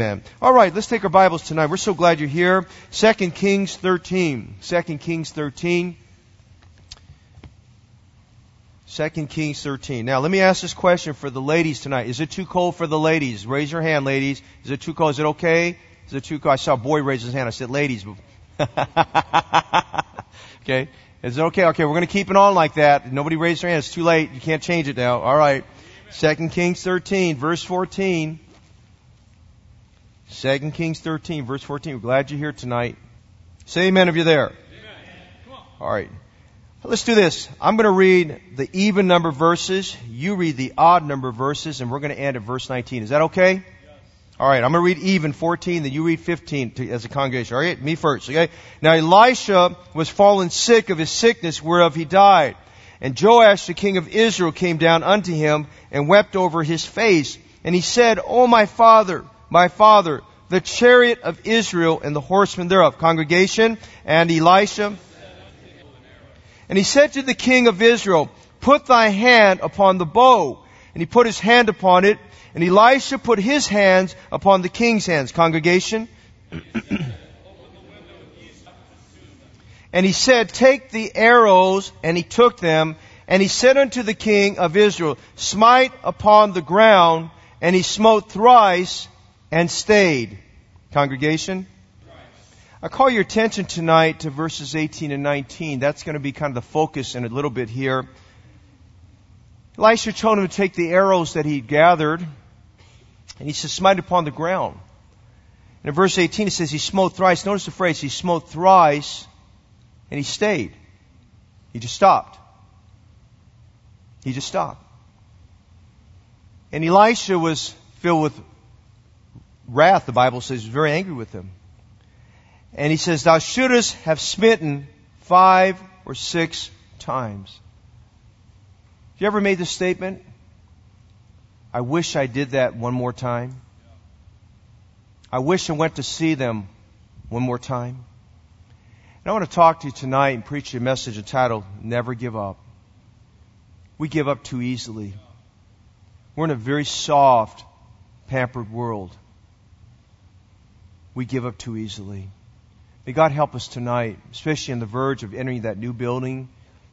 Amen. All right, let's take our Bibles tonight. We're so glad you're here. 2 Kings 13. 2 Kings 13. 2 Kings 13. Now, let me ask this question for the ladies tonight. Is it too cold for the ladies? Raise your hand, ladies. Is it too cold? Is it okay? Is it too cold? I saw a boy raise his hand. I said, ladies. okay. Is it okay? Okay, we're going to keep it on like that. Nobody raised their hand. It's too late. You can't change it now. All right. 2 Kings 13, verse 14. 2 Kings 13, verse 14. We're glad you're here tonight. Say amen if you're there. All right. Let's do this. I'm going to read the even number verses. You read the odd number verses, and we're going to end at verse 19. Is that okay? Yes. All right. I'm going to read even 14, then you read 15 to, as a congregation. All right. Me first. Okay. Now Elisha was fallen sick of his sickness whereof he died. And Joash, the king of Israel, came down unto him and wept over his face. And he said, O my father, my father, the chariot of Israel and the horsemen thereof. Congregation and Elisha. And he said to the king of Israel, put thy hand upon the bow. And he put his hand upon it. And Elisha put his hands upon the king's hands. Congregation. and he said, take the arrows. And he took them. And he said unto the king of Israel, smite upon the ground. And he smote thrice and stayed. Congregation? I call your attention tonight to verses 18 and 19. That's going to be kind of the focus in a little bit here. Elisha told him to take the arrows that he'd gathered, and he says, smite upon the ground. And in verse 18 it says he smote thrice. Notice the phrase, he smote thrice, and he stayed. He just stopped. He just stopped. And Elisha was filled with wrath, the Bible says, was very angry with them. And he says, Thou shouldest have smitten five or six times. Have you ever made this statement? I wish I did that one more time. I wish I went to see them one more time. And I want to talk to you tonight and preach you a message entitled, Never Give Up. We give up too easily. We're in a very soft, pampered world we give up too easily. May God help us tonight, especially on the verge of entering that new building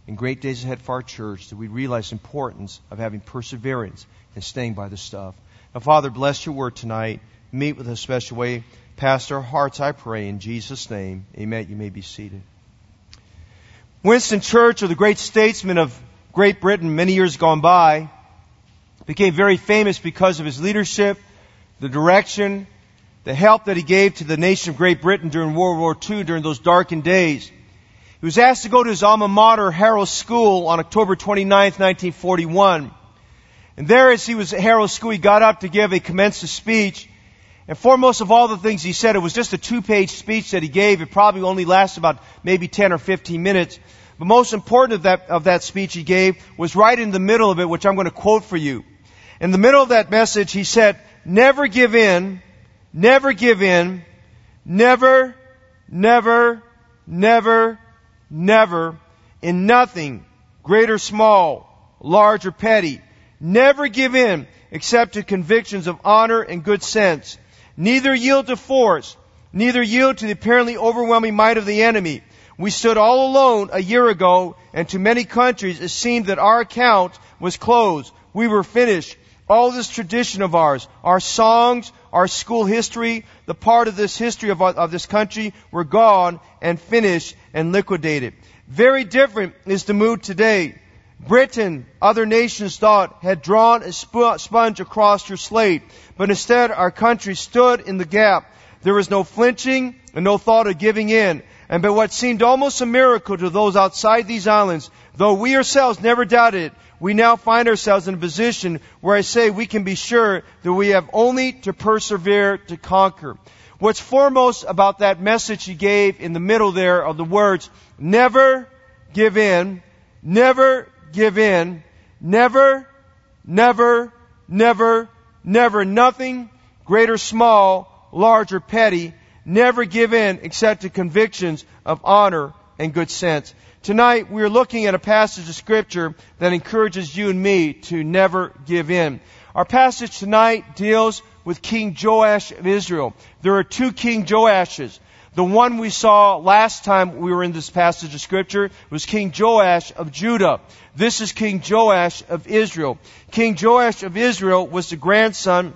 and great days ahead for our church, that we realize the importance of having perseverance and staying by the stuff. Now, Father, bless your word tonight. Meet with us a special way. Pastor our hearts, I pray, in Jesus' name. Amen. You may be seated. Winston Churchill, the great statesman of Great Britain many years gone by, became very famous because of his leadership, the direction, the help that he gave to the nation of Great Britain during World War II during those darkened days. He was asked to go to his alma mater, Harrow School, on October 29, 1941. And there, as he was at Harrow School, he got up to give a commencement speech. And foremost of all the things he said, it was just a two-page speech that he gave. It probably only lasted about maybe 10 or 15 minutes. But most important of that, of that speech he gave was right in the middle of it, which I'm going to quote for you. In the middle of that message, he said, never give in Never give in. Never, never, never, never, in nothing, great or small, large or petty. Never give in except to convictions of honor and good sense. Neither yield to force, neither yield to the apparently overwhelming might of the enemy. We stood all alone a year ago, and to many countries it seemed that our account was closed. We were finished. All this tradition of ours, our songs, our school history, the part of this history of, of this country were gone and finished and liquidated. Very different is the mood today. Britain, other nations thought, had drawn a sponge across your slate, but instead our country stood in the gap. There was no flinching and no thought of giving in. And by what seemed almost a miracle to those outside these islands, though we ourselves never doubted it, we now find ourselves in a position where I say we can be sure that we have only to persevere to conquer. What's foremost about that message he gave in the middle there of the words, never give in, never give in, never, never, never, never, nothing, great or small, large or petty, never give in except to convictions of honor and good sense. Tonight we are looking at a passage of scripture that encourages you and me to never give in. Our passage tonight deals with King Joash of Israel. There are two King Joashes. The one we saw last time we were in this passage of scripture was King Joash of Judah. This is King Joash of Israel. King Joash of Israel was the grandson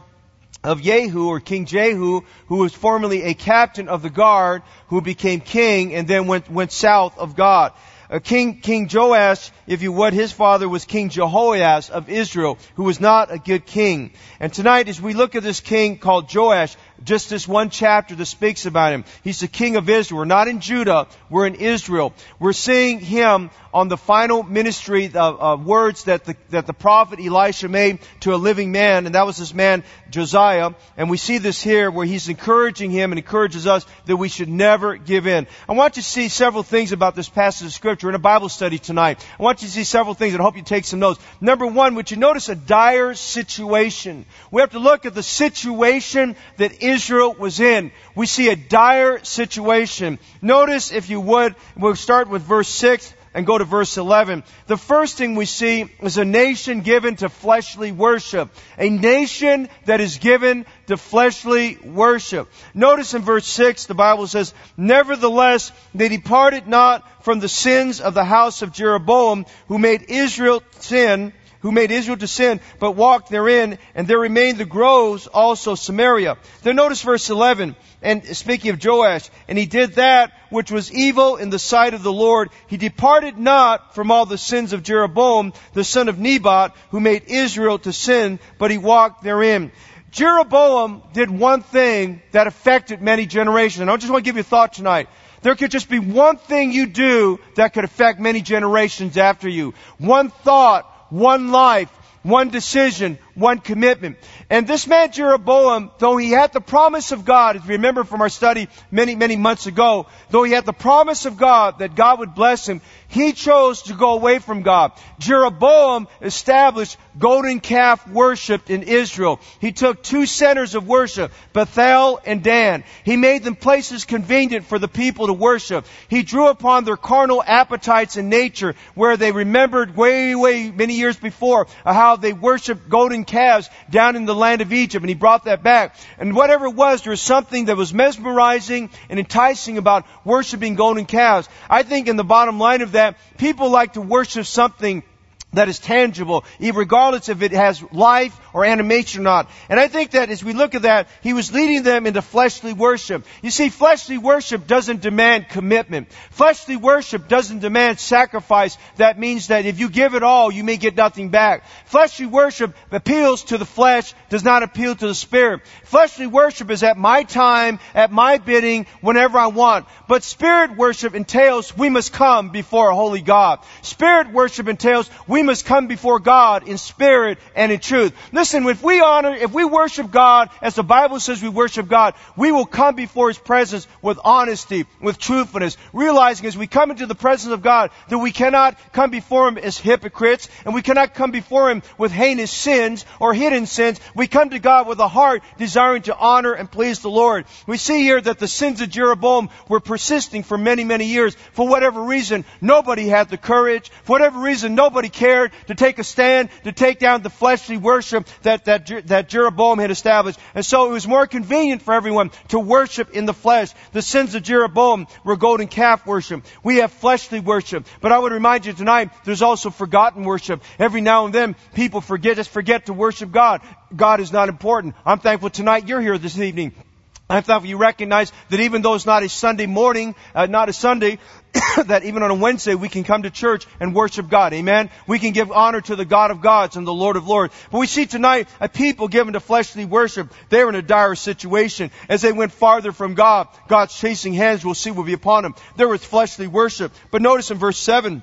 of Jehu or King Jehu, who was formerly a captain of the guard, who became king and then went, went south of God. Uh, king, King Joash, if you would, his father was King Jehoahaz of Israel, who was not a good king. And tonight, as we look at this king called Joash, just this one chapter that speaks about him. He's the king of Israel. We're not in Judah, we're in Israel. We're seeing him on the final ministry of, words that the, that the prophet Elisha made to a living man, and that was this man Josiah. And we see this here where he's encouraging him and encourages us that we should never give in. I want you to see several things about this passage of scripture in a Bible study tonight. I want you to see several things and I hope you take some notes. Number one, would you notice a dire situation? We have to look at the situation that Israel was in. We see a dire situation. Notice, if you would, we'll start with verse 6 and go to verse 11. The first thing we see is a nation given to fleshly worship. A nation that is given to fleshly worship. Notice in verse 6, the Bible says, Nevertheless, they departed not from the sins of the house of Jeroboam, who made Israel sin, who made Israel to sin, but walked therein, and there remained the groves, also Samaria. Then notice verse 11, and speaking of Joash, and he did that which was evil in the sight of the Lord. He departed not from all the sins of Jeroboam, the son of Nebat, who made Israel to sin, but he walked therein. Jeroboam did one thing that affected many generations. And I just want to give you a thought tonight. There could just be one thing you do that could affect many generations after you. One thought, one life, one decision, one commitment. And this man Jeroboam, though he had the promise of God, as we remember from our study many, many months ago, though he had the promise of God that God would bless him, he chose to go away from God. Jeroboam established golden calf worship in Israel. He took two centers of worship, Bethel and Dan. He made them places convenient for the people to worship. He drew upon their carnal appetites and nature where they remembered way, way many years before how they worshiped golden calves down in the land of Egypt and he brought that back. And whatever it was, there was something that was mesmerizing and enticing about worshiping golden calves. I think in the bottom line of that people like to worship something that is tangible, regardless if it has life or animation or not. And I think that as we look at that, he was leading them into fleshly worship. You see, fleshly worship doesn't demand commitment. Fleshly worship doesn't demand sacrifice. That means that if you give it all, you may get nothing back. Fleshly worship appeals to the flesh, does not appeal to the spirit. Fleshly worship is at my time, at my bidding, whenever I want. But spirit worship entails we must come before a holy God. Spirit worship entails we must come before God in spirit and in truth. Listen, if we honor, if we worship God as the Bible says we worship God, we will come before His presence with honesty, with truthfulness, realizing as we come into the presence of God that we cannot come before Him as hypocrites and we cannot come before Him with heinous sins or hidden sins. We come to God with a heart desiring to honor and please the Lord. We see here that the sins of Jeroboam were persisting for many, many years. For whatever reason, nobody had the courage. For whatever reason, nobody cared to take a stand, to take down the fleshly worship that, that, that Jeroboam had established. And so it was more convenient for everyone to worship in the flesh. The sins of Jeroboam were golden calf worship. We have fleshly worship. But I would remind you tonight, there's also forgotten worship. Every now and then, people forget, just forget to worship God. God is not important. I'm thankful tonight you're here this evening. I'm thankful you recognize that even though it's not a Sunday morning, uh, not a Sunday, that even on a Wednesday we can come to church and worship God. Amen. We can give honor to the God of gods and the Lord of lords. But we see tonight a people given to fleshly worship. They were in a dire situation. As they went farther from God, God's chasing hands we'll see will be upon them. There was fleshly worship. But notice in verse 7,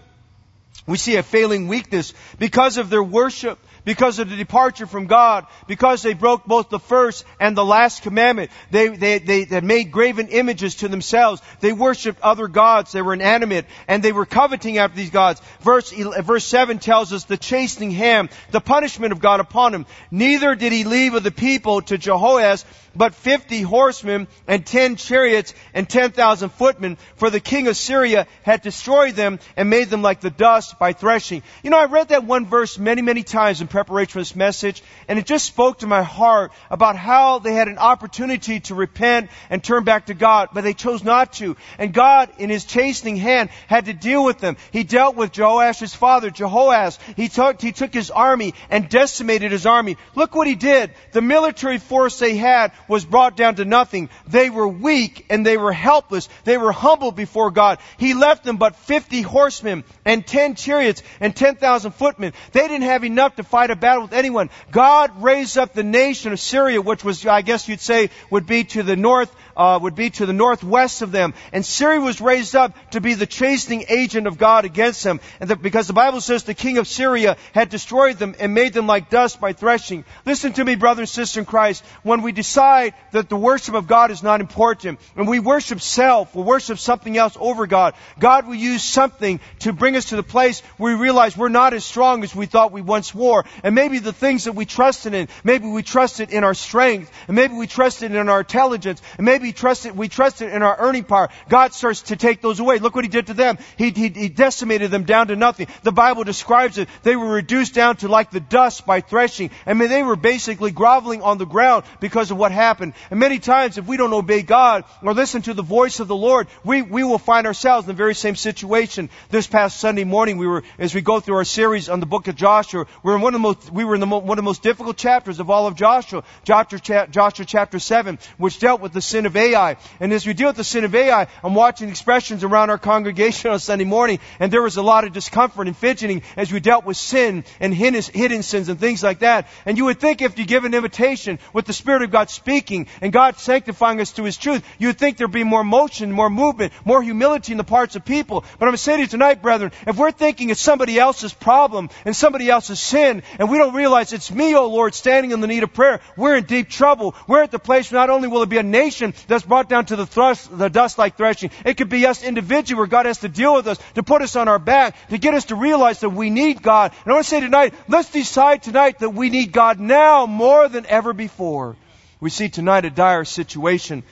we see a failing weakness because of their worship because of the departure from God, because they broke both the first and the last commandment. They, they, they, they made graven images to themselves. They worshiped other gods. They were inanimate and they were coveting after these gods. Verse, verse 7 tells us the chastening hand, the punishment of God upon him. Neither did he leave of the people to Jehoahaz but fifty horsemen and ten chariots and ten thousand footmen, for the king of Syria had destroyed them and made them like the dust by threshing. You know, I read that one verse many, many times in preparation for this message, and it just spoke to my heart about how they had an opportunity to repent and turn back to God, but they chose not to. And God, in His chastening hand, had to deal with them. He dealt with Joash's father, Jehoash. He took, he took his army and decimated his army. Look what he did. The military force they had was brought down to nothing. They were weak and they were helpless. They were humbled before God. He left them but 50 horsemen and 10 chariots and 10,000 footmen. They didn't have enough to fight a battle with anyone. God raised up the nation of Syria, which was, I guess you'd say, would be to the north uh, would be to the northwest of them. And Syria was raised up to be the chastening agent of God against them. And the, because the Bible says the king of Syria had destroyed them and made them like dust by threshing. Listen to me, brother and sister in Christ. When we decide that the worship of God is not important, and we worship self, we worship something else over God, God will use something to bring us to the place where we realize we're not as strong as we thought we once were. And maybe the things that we trusted in, maybe we trusted in our strength, and maybe we trusted in our intelligence, and maybe we trusted, we trusted in our earning power. God starts to take those away. Look what He did to them. He, he, he decimated them down to nothing. The Bible describes it. They were reduced down to like the dust by threshing. I mean, they were basically groveling on the ground because of what happened. And many times, if we don't obey God or listen to the voice of the Lord, we, we will find ourselves in the very same situation. This past Sunday morning, we were, as we go through our series on the book of Joshua, we were in one of the most, we were in the, one of the most difficult chapters of all of Joshua, Joshua, Joshua chapter 7, which dealt with the sin of Ai. And as we deal with the sin of Ai, I'm watching expressions around our congregation on Sunday morning, and there was a lot of discomfort and fidgeting as we dealt with sin and hidden sins and things like that. And you would think if you give an invitation with the Spirit of God speaking and God sanctifying us to His truth, you would think there'd be more motion, more movement, more humility in the parts of people. But I'm going to say to you tonight, brethren, if we're thinking it's somebody else's problem and somebody else's sin, and we don't realize it's me, O Lord, standing in the need of prayer, we're in deep trouble. We're at the place where not only will it be a nation that's brought down to the, thrust, the dust like threshing, it could be us individually where God has to deal with us, to put us on our back, to get us to realize that we need God. And I want to say tonight, let's decide tonight that we need God now more than ever before. We see tonight a dire situation.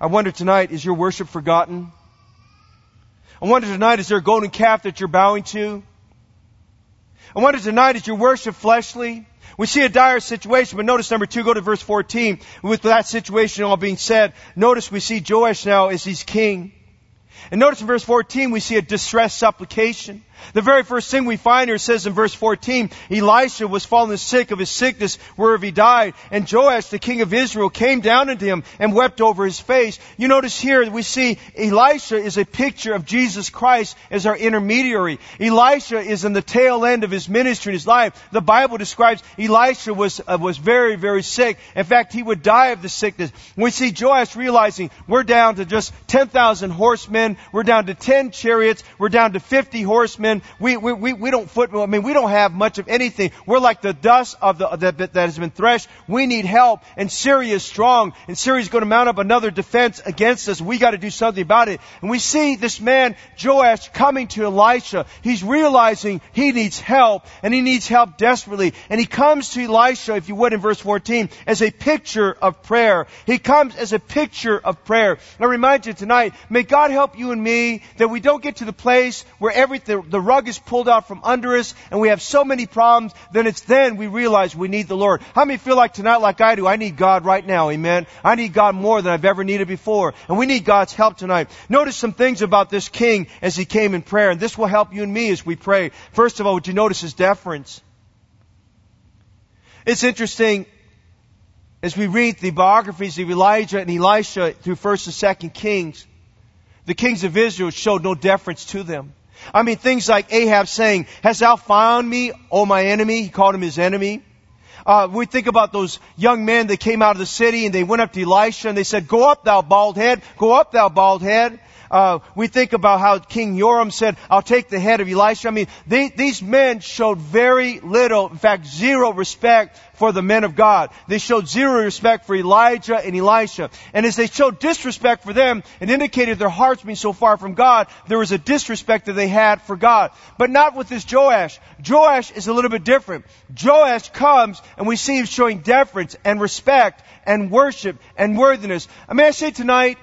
I wonder tonight, is your worship forgotten? I wonder tonight, is there a golden calf that you're bowing to? I wonder tonight, is your worship fleshly? We see a dire situation, but notice number two, go to verse 14. With that situation all being said, notice we see Joash now as he's king. And notice in verse 14 we see a distressed supplication. The very first thing we find here says in verse 14, Elisha was fallen sick of his sickness whereof he died, and Joash, the king of Israel, came down unto him and wept over his face. You notice here we see Elisha is a picture of Jesus Christ as our intermediary. Elisha is in the tail end of his ministry in his life. The Bible describes Elisha was, uh, was very, very sick. In fact, he would die of the sickness. We see Joash realizing we're down to just 10,000 horsemen, we're down to 10 chariots, we're down to 50 horsemen, we, we, we, we don't foot, I mean, we don't have much of anything. We're like the dust of the, that, that has been threshed. We need help. And Syria is strong. And Syria is going to mount up another defense against us. We got to do something about it. And we see this man, Joash, coming to Elisha. He's realizing he needs help and he needs help desperately. And he comes to Elisha, if you would, in verse 14, as a picture of prayer. He comes as a picture of prayer. And I remind you tonight, may God help you and me that we don't get to the place where everything, the the rug is pulled out from under us and we have so many problems, then it's then we realize we need the Lord. How many feel like tonight, like I do, I need God right now, amen? I need God more than I've ever needed before. And we need God's help tonight. Notice some things about this king as he came in prayer, and this will help you and me as we pray. First of all, would you notice his deference? It's interesting as we read the biographies of Elijah and Elisha through 1st and 2nd Kings, the kings of Israel showed no deference to them. I mean, things like Ahab saying, Hast thou found me, O my enemy? He called him his enemy. Uh, we think about those young men that came out of the city and they went up to Elisha and they said, Go up, thou bald head. Go up, thou bald head. Uh, we think about how King Joram said, I'll take the head of Elisha. I mean, they, these men showed very little, in fact, zero respect for the men of God. They showed zero respect for Elijah and Elisha. And as they showed disrespect for them, it indicated their hearts being so far from God, there was a disrespect that they had for God. But not with this Joash. Joash is a little bit different. Joash comes and we see him showing deference and respect and worship and worthiness. I may I say tonight,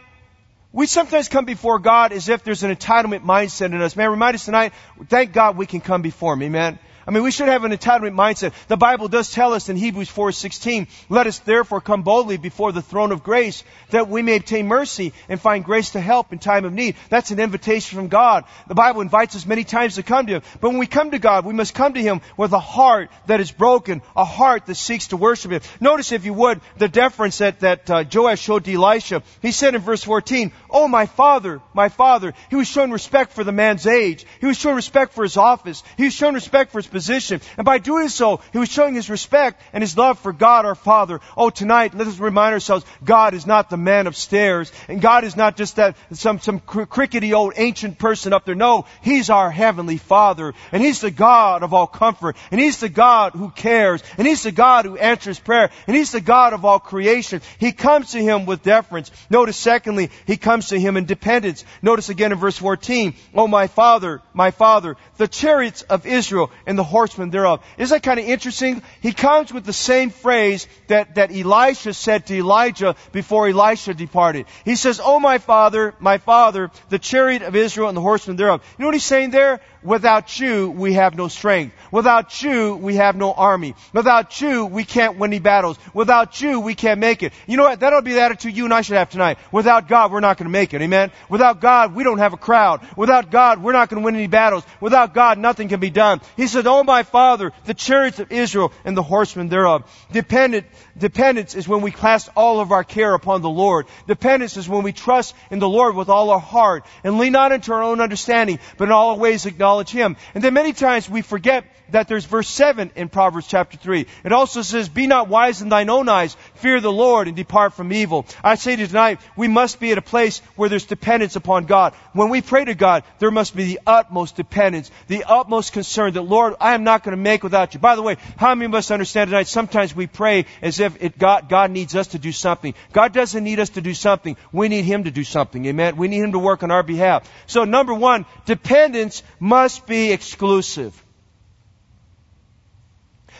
we sometimes come before God as if there's an entitlement mindset in us. Man, remind us tonight, thank God we can come before Him. Amen. I mean, we should have an entitlement mindset. The Bible does tell us in Hebrews 4:16, "Let us therefore come boldly before the throne of grace, that we may obtain mercy and find grace to help in time of need." That's an invitation from God. The Bible invites us many times to come to Him, but when we come to God, we must come to Him with a heart that is broken, a heart that seeks to worship Him. Notice, if you would, the deference that that uh, Joash showed to Elisha. He said in verse 14, "Oh, my father, my father." He was showing respect for the man's age. He was showing respect for his office. He was showing respect for his position. And by doing so, he was showing his respect and his love for God our Father. Oh, tonight, let us remind ourselves, God is not the man upstairs. And God is not just that, some, some crickety old ancient person up there. No, He's our Heavenly Father. And He's the God of all comfort. And He's the God who cares. And He's the God who answers prayer. And He's the God of all creation. He comes to Him with deference. Notice secondly, He comes to Him in dependence. Notice again in verse 14, Oh my Father, my Father, the chariots of Israel and the horsemen thereof. Isn't that kind of interesting? He comes with the same phrase that, that Elisha said to Elijah before Elisha departed. He says, Oh my father, my father, the chariot of Israel and the horsemen thereof. You know what he's saying there? Without you, we have no strength. Without you, we have no army. Without you, we can't win any battles. Without you, we can't make it. You know what? That'll be the attitude you and I should have tonight. Without God, we're not going to make it. Amen? Without God, we don't have a crowd. Without God, we're not going to win any battles. Without God, nothing can be done. He said, Oh my Father, the chariots of Israel and the horsemen thereof. Dependent, dependence is when we cast all of our care upon the Lord. Dependence is when we trust in the Lord with all our heart and lean not into our own understanding, but in all our ways acknowledge Him. And then many times we forget that there's verse 7 in Proverbs chapter 3. It also says, Be not wise in thine own eyes, fear the Lord, and depart from evil. I say to you tonight, we must be at a place where there's dependence upon God. When we pray to God, there must be the utmost dependence, the utmost concern that, Lord, I am not going to make without you. By the way, how many of must understand tonight, sometimes we pray as if it God, God needs us to do something. God doesn't need us to do something. We need Him to do something. Amen? We need Him to work on our behalf. So number one, dependence must be exclusive.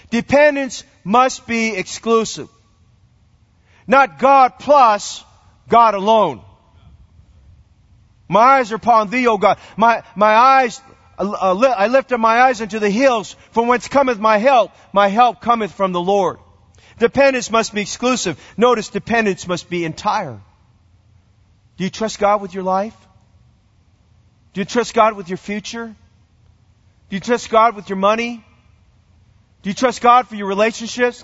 Dependence must be exclusive. Not God plus God alone. My eyes are upon thee, O God. My, my eyes, I lift up my eyes unto the hills, from whence cometh my help. My help cometh from the Lord. Dependence must be exclusive. Notice dependence must be entire. Do you trust God with your life? Do you trust God with your future? Do you trust God with your money? Do you trust God for your relationships?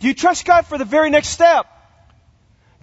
Do you trust God for the very next step?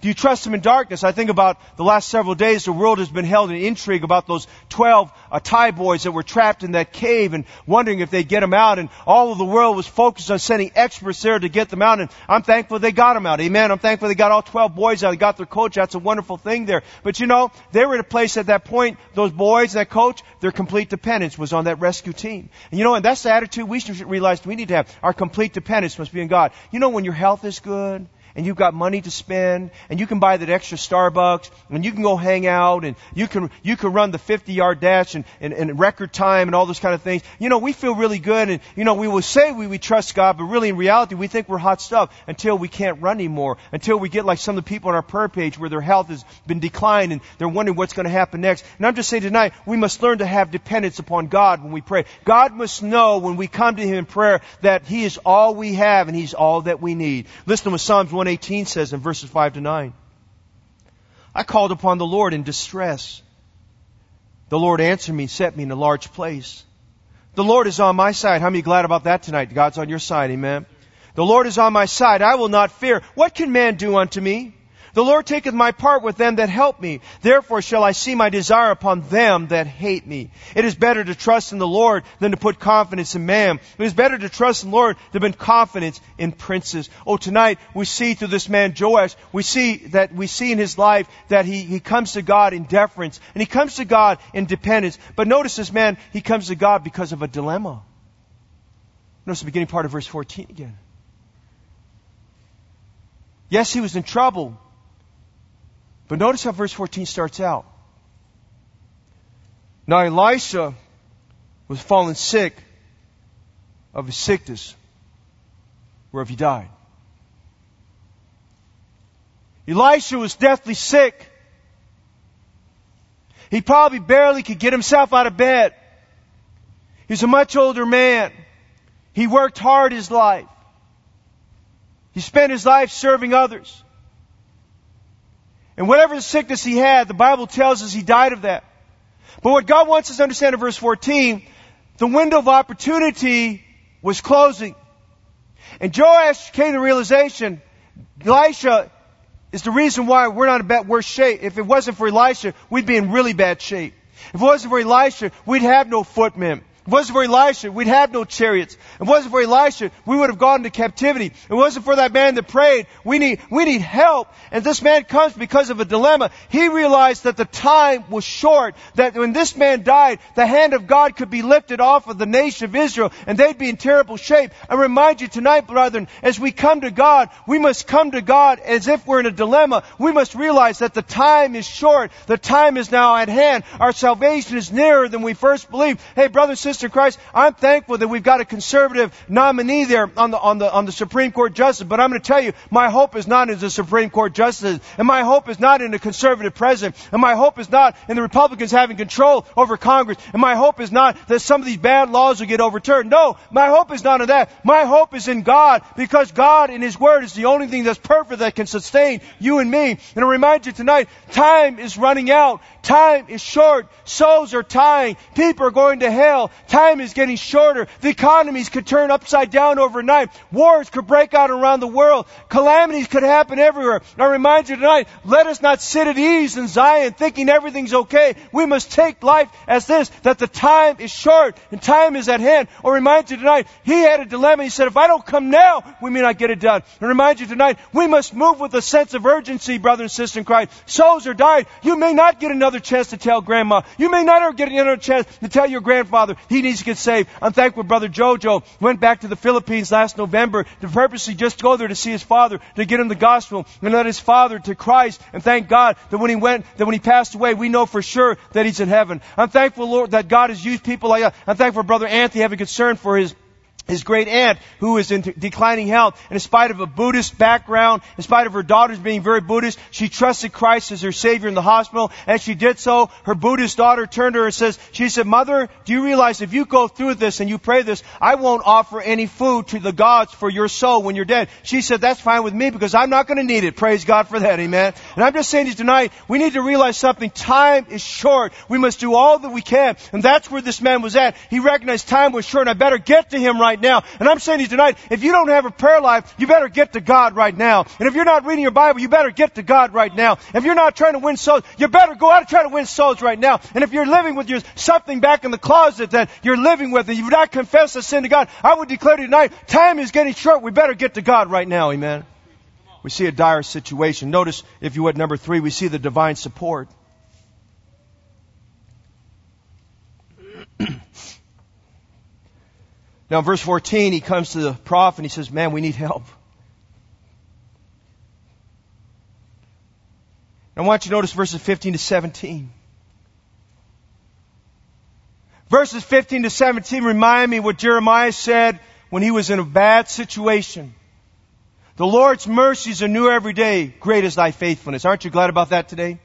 Do you trust Him in darkness? I think about the last several days, the world has been held in intrigue about those 12 uh, Thai boys that were trapped in that cave and wondering if they'd get them out. And all of the world was focused on sending experts there to get them out. And I'm thankful they got them out. Amen. I'm thankful they got all 12 boys out. They got their coach. That's a wonderful thing there. But you know, they were at a place at that point, those boys, that coach, their complete dependence was on that rescue team. And you know, and that's the attitude we should realize we need to have. Our complete dependence must be in God. You know, when your health is good, and you've got money to spend and you can buy that extra Starbucks and you can go hang out and you can, you can run the 50 yard dash in, in record time and all those kind of things. You know, we feel really good and, you know, we will say we, we trust God, but really in reality we think we're hot stuff until we can't run anymore, until we get like some of the people on our prayer page where their health has been declined and they're wondering what's going to happen next. And I'm just saying tonight, we must learn to have dependence upon God when we pray. God must know when we come to Him in prayer that He is all we have and He's all that we need. Listen to Psalms 118 says in verses 5 to 9. I called upon the Lord in distress. The Lord answered me, set me in a large place. The Lord is on my side. How many glad about that tonight? God's on your side, amen. The Lord is on my side. I will not fear. What can man do unto me? The Lord taketh my part with them that help me. Therefore shall I see my desire upon them that hate me. It is better to trust in the Lord than to put confidence in man. It is better to trust in the Lord than put confidence in princes. Oh, tonight we see through this man Joash, we see that we see in his life that he, he comes to God in deference and he comes to God in dependence. But notice this man, he comes to God because of a dilemma. Notice the beginning part of verse 14 again. Yes, he was in trouble. But notice how verse 14 starts out. Now Elisha was fallen sick of his sickness, whereof he died. Elisha was deathly sick. He probably barely could get himself out of bed. He's a much older man. He worked hard his life. He spent his life serving others. And whatever sickness he had, the Bible tells us he died of that. But what God wants us to understand in verse 14, the window of opportunity was closing. And Joash came to the realization, Elisha is the reason why we're not in bad, worse shape. If it wasn't for Elisha, we'd be in really bad shape. If it wasn't for Elisha, we'd have no footmen. If it wasn't for Elisha, we'd have no chariots. If it wasn't for Elisha, we would have gone into captivity. If it wasn't for that man that prayed, we need, we need help. And this man comes because of a dilemma. He realized that the time was short, that when this man died, the hand of God could be lifted off of the nation of Israel, and they'd be in terrible shape. I remind you tonight, brethren, as we come to God, we must come to God as if we're in a dilemma. We must realize that the time is short. The time is now at hand. Our salvation is nearer than we first believed. Hey, brothers sister Christ, I'm thankful that we've got a conservative nominee there on the, on the, on the Supreme Court justice, but I'm going to tell you, my hope is not in the Supreme Court justice, and my hope is not in a conservative president, and my hope is not in the Republicans having control over Congress, and my hope is not that some of these bad laws will get overturned. No, my hope is not in that. My hope is in God, because God in His Word is the only thing that's perfect that can sustain you and me. And I remind you tonight, time is running out. Time is short. Souls are dying. People are going to hell. Time is getting shorter. The economies could turn upside down overnight. Wars could break out around the world. Calamities could happen everywhere. I remind you tonight, let us not sit at ease in Zion thinking everything's okay. We must take life as this, that the time is short and time is at hand. Or remind you tonight, he had a dilemma. He said, if I don't come now, we may not get it done. And remind you tonight, we must move with a sense of urgency, brother and sister in Christ. Souls are dying. You may not get another chance to tell grandma. You may not ever get another chance to tell your grandfather he needs to get saved. I'm thankful Brother Jojo went back to the Philippines last November to purposely just go there to see his father, to get him the gospel and led his father to Christ. And thank God that when he went, that when he passed away, we know for sure that he's in heaven. I'm thankful, Lord, that God has used people like that. I'm thankful Brother Anthony having concern for his his great aunt who is in declining health and in spite of a Buddhist background, in spite of her daughters being very Buddhist, she trusted Christ as her savior in the hospital. As she did so, her Buddhist daughter turned to her and says, she said, mother, do you realize if you go through this and you pray this, I won't offer any food to the gods for your soul when you're dead. She said, that's fine with me because I'm not going to need it. Praise God for that. Amen. And I'm just saying to you tonight, we need to realize something. Time is short. We must do all that we can. And that's where this man was at. He recognized time was short and I better get to him right now. And I'm saying to you tonight, if you don't have a prayer life, you better get to God right now. And if you're not reading your Bible, you better get to God right now. If you're not trying to win souls, you better go out and try to win souls right now. And if you're living with your something back in the closet that you're living with and you've not confessed the sin to God, I would declare to you tonight, time is getting short. We better get to God right now. Amen. We see a dire situation. Notice, if you would, number three, we see the divine support. Now, in verse 14, he comes to the prophet and he says, Man, we need help. I want you to notice verses 15 to 17. Verses 15 to 17 remind me what Jeremiah said when he was in a bad situation. The Lord's mercies are new every day. Great is thy faithfulness. Aren't you glad about that today?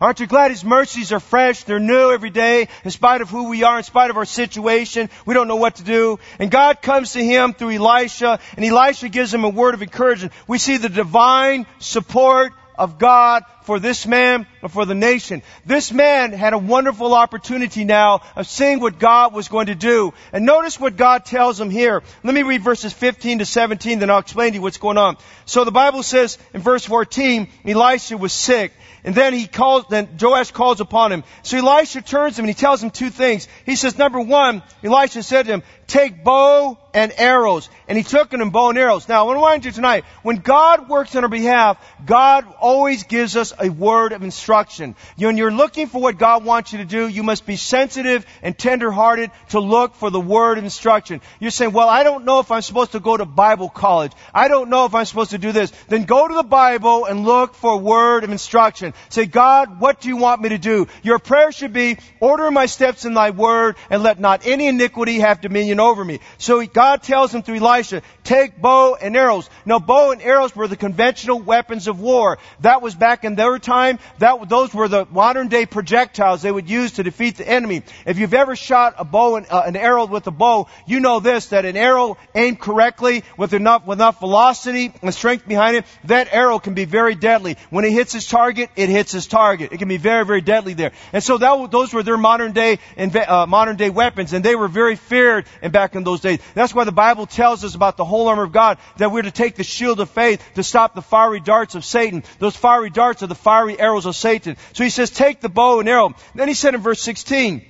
Aren't you glad His mercies are fresh? They're new every day, in spite of who we are, in spite of our situation. We don't know what to do. And God comes to him through Elisha, and Elisha gives him a word of encouragement. We see the divine support of God for this man and for the nation. This man had a wonderful opportunity now of seeing what God was going to do. And notice what God tells him here. Let me read verses 15 to 17, then I'll explain to you what's going on. So the Bible says in verse 14, Elisha was sick. And then he calls, then Joash calls upon him. So Elisha turns him and he tells him two things. He says, number one, Elisha said to him, take bow and arrows. And he took him bow and arrows. Now, I want to remind you tonight, when God works on our behalf, God always gives us a word of instruction. When you're looking for what God wants you to do, you must be sensitive and tenderhearted to look for the word of instruction. You're saying, well, I don't know if I'm supposed to go to Bible college. I don't know if I'm supposed to do this. Then go to the Bible and look for a word of instruction. Say, God, what do you want me to do? Your prayer should be, order my steps in thy word and let not any iniquity have dominion over me. So God tells him through Elisha, take bow and arrows. Now bow and arrows were the conventional weapons of war. That was back in their time. That, those were the modern day projectiles they would use to defeat the enemy. If you've ever shot a bow and, uh, an arrow with a bow, you know this, that an arrow aimed correctly with enough, with enough velocity and strength behind it, that arrow can be very deadly. When it hits its target, it hits its target. It can be very, very deadly there. And so that, those were their modern day, uh, modern day weapons, and they were very feared in back in those days. That's why the Bible tells us about the whole armor of God, that we're to take the shield of faith to stop the fiery darts of Satan. Those fiery darts are the fiery arrows of Satan. So he says, take the bow and arrow. Then he said in verse 16,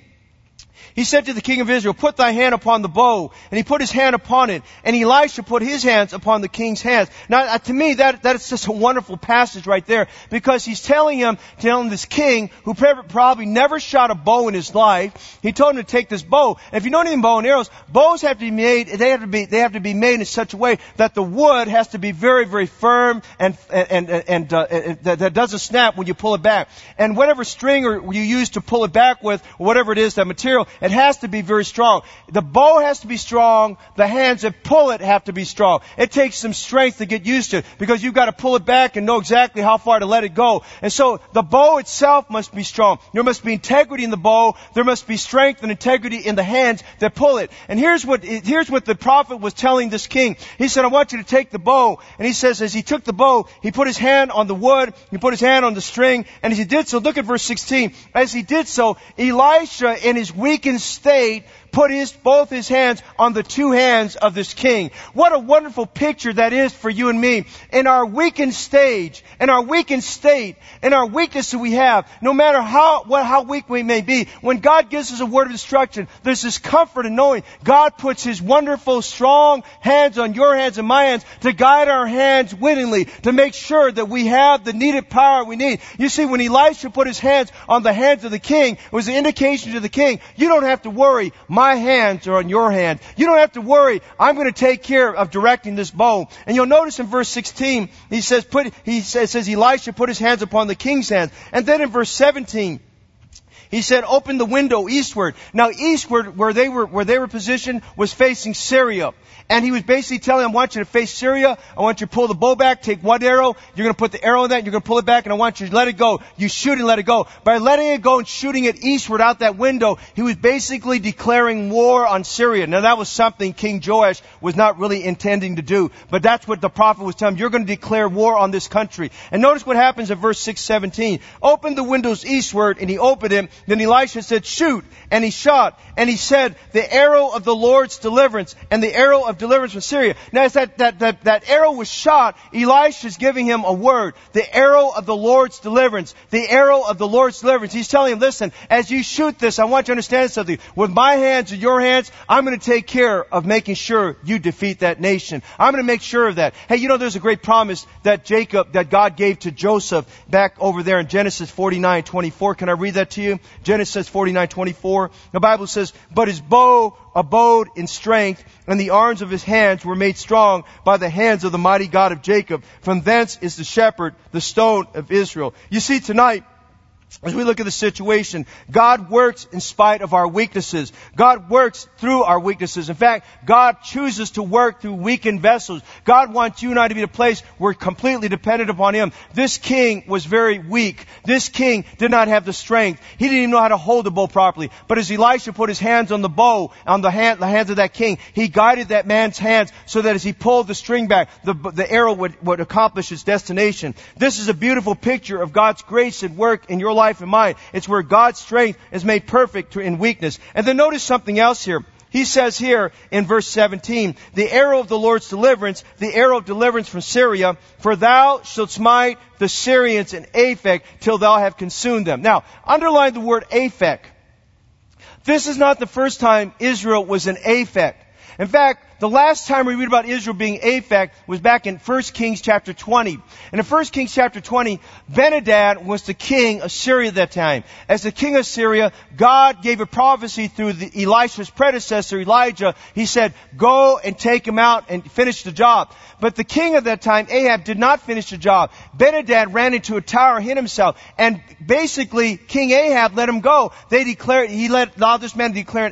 he said to the king of Israel, put thy hand upon the bow. And he put his hand upon it. And Elisha put his hands upon the king's hands. Now, uh, to me, that, that is just a wonderful passage right there. Because he's telling him, telling this king, who probably never shot a bow in his life, he told him to take this bow. And if you know anything bow and arrows, bows have to be made, they have to be, they have to be made in such a way that the wood has to be very, very firm and, and, and, and uh, that, that doesn't snap when you pull it back. And whatever string or you use to pull it back with, whatever it is, that material, it has to be very strong. The bow has to be strong. The hands that pull it have to be strong. It takes some strength to get used to because you've got to pull it back and know exactly how far to let it go. And so the bow itself must be strong. There must be integrity in the bow. There must be strength and integrity in the hands that pull it. And here's what, here's what the prophet was telling this king. He said, I want you to take the bow. And he says, as he took the bow, he put his hand on the wood, he put his hand on the string, and as he did so, look at verse 16. As he did so, Elisha in his weak state put his, both his hands on the two hands of this king. What a wonderful picture that is for you and me. In our weakened stage, in our weakened state, in our weakness that we have, no matter how, what, how weak we may be, when God gives us a word of instruction, there's this comfort in knowing God puts his wonderful, strong hands on your hands and my hands to guide our hands willingly, to make sure that we have the needed power we need. You see, when Elisha put his hands on the hands of the king, it was an indication to the king, you don't have to worry. My hands are on your hands. You don't have to worry. I'm going to take care of directing this bow. And you'll notice in verse 16, he says, put, he says, says Elisha put his hands upon the king's hands. And then in verse 17, he said, open the window eastward. Now eastward, where they were, where they were positioned, was facing Syria. And he was basically telling them, I want you to face Syria. I want you to pull the bow back, take one arrow. You're going to put the arrow in that. You're going to pull it back and I want you to let it go. You shoot and let it go. By letting it go and shooting it eastward out that window, he was basically declaring war on Syria. Now that was something King Joash was not really intending to do. But that's what the prophet was telling him. You're going to declare war on this country. And notice what happens in verse 617. Open the windows eastward and he opened them. Then Elisha said, shoot. And he shot. And he said, the arrow of the Lord's deliverance and the arrow of deliverance from Syria. Now as that, that, that, that arrow was shot, Elisha is giving him a word. The arrow of the Lord's deliverance. The arrow of the Lord's deliverance. He's telling him, listen, as you shoot this, I want you to understand something. With my hands and your hands, I'm going to take care of making sure you defeat that nation. I'm going to make sure of that. Hey, you know there's a great promise that Jacob, that God gave to Joseph back over there in Genesis 49, 24. Can I read that to you? Genesis 49, 24. The Bible says, but his bow abode in strength, and the arms of his hands were made strong by the hands of the mighty God of Jacob. From thence is the shepherd, the stone of Israel. You see, tonight, as we look at the situation, God works in spite of our weaknesses. God works through our weaknesses. In fact, God chooses to work through weakened vessels. God wants you and I to be a place where we're completely dependent upon Him. This king was very weak. This king did not have the strength. He didn't even know how to hold the bow properly. But as Elisha put his hands on the bow, on the, hand, the hands of that king, he guided that man's hands so that as he pulled the string back, the, the arrow would, would accomplish its destination. This is a beautiful picture of God's grace at work in your life life and mine. It's where God's strength is made perfect in weakness. And then notice something else here. He says here in verse 17, the arrow of the Lord's deliverance, the arrow of deliverance from Syria, for thou shalt smite the Syrians in Aphek till thou have consumed them. Now, underline the word Aphek. This is not the first time Israel was in Aphek. In fact, The last time we read about Israel being Aphek was back in 1 Kings chapter 20. And in 1 Kings chapter 20, Benhadad was the king of Syria at that time. As the king of Syria, God gave a prophecy through the, Elisha's predecessor, Elijah. He said, go and take him out and finish the job. But the king of that time, Ahab, did not finish the job. Benhadad ran into a tower, hid himself, and basically King Ahab let him go. They declared, he let, allowed this man declare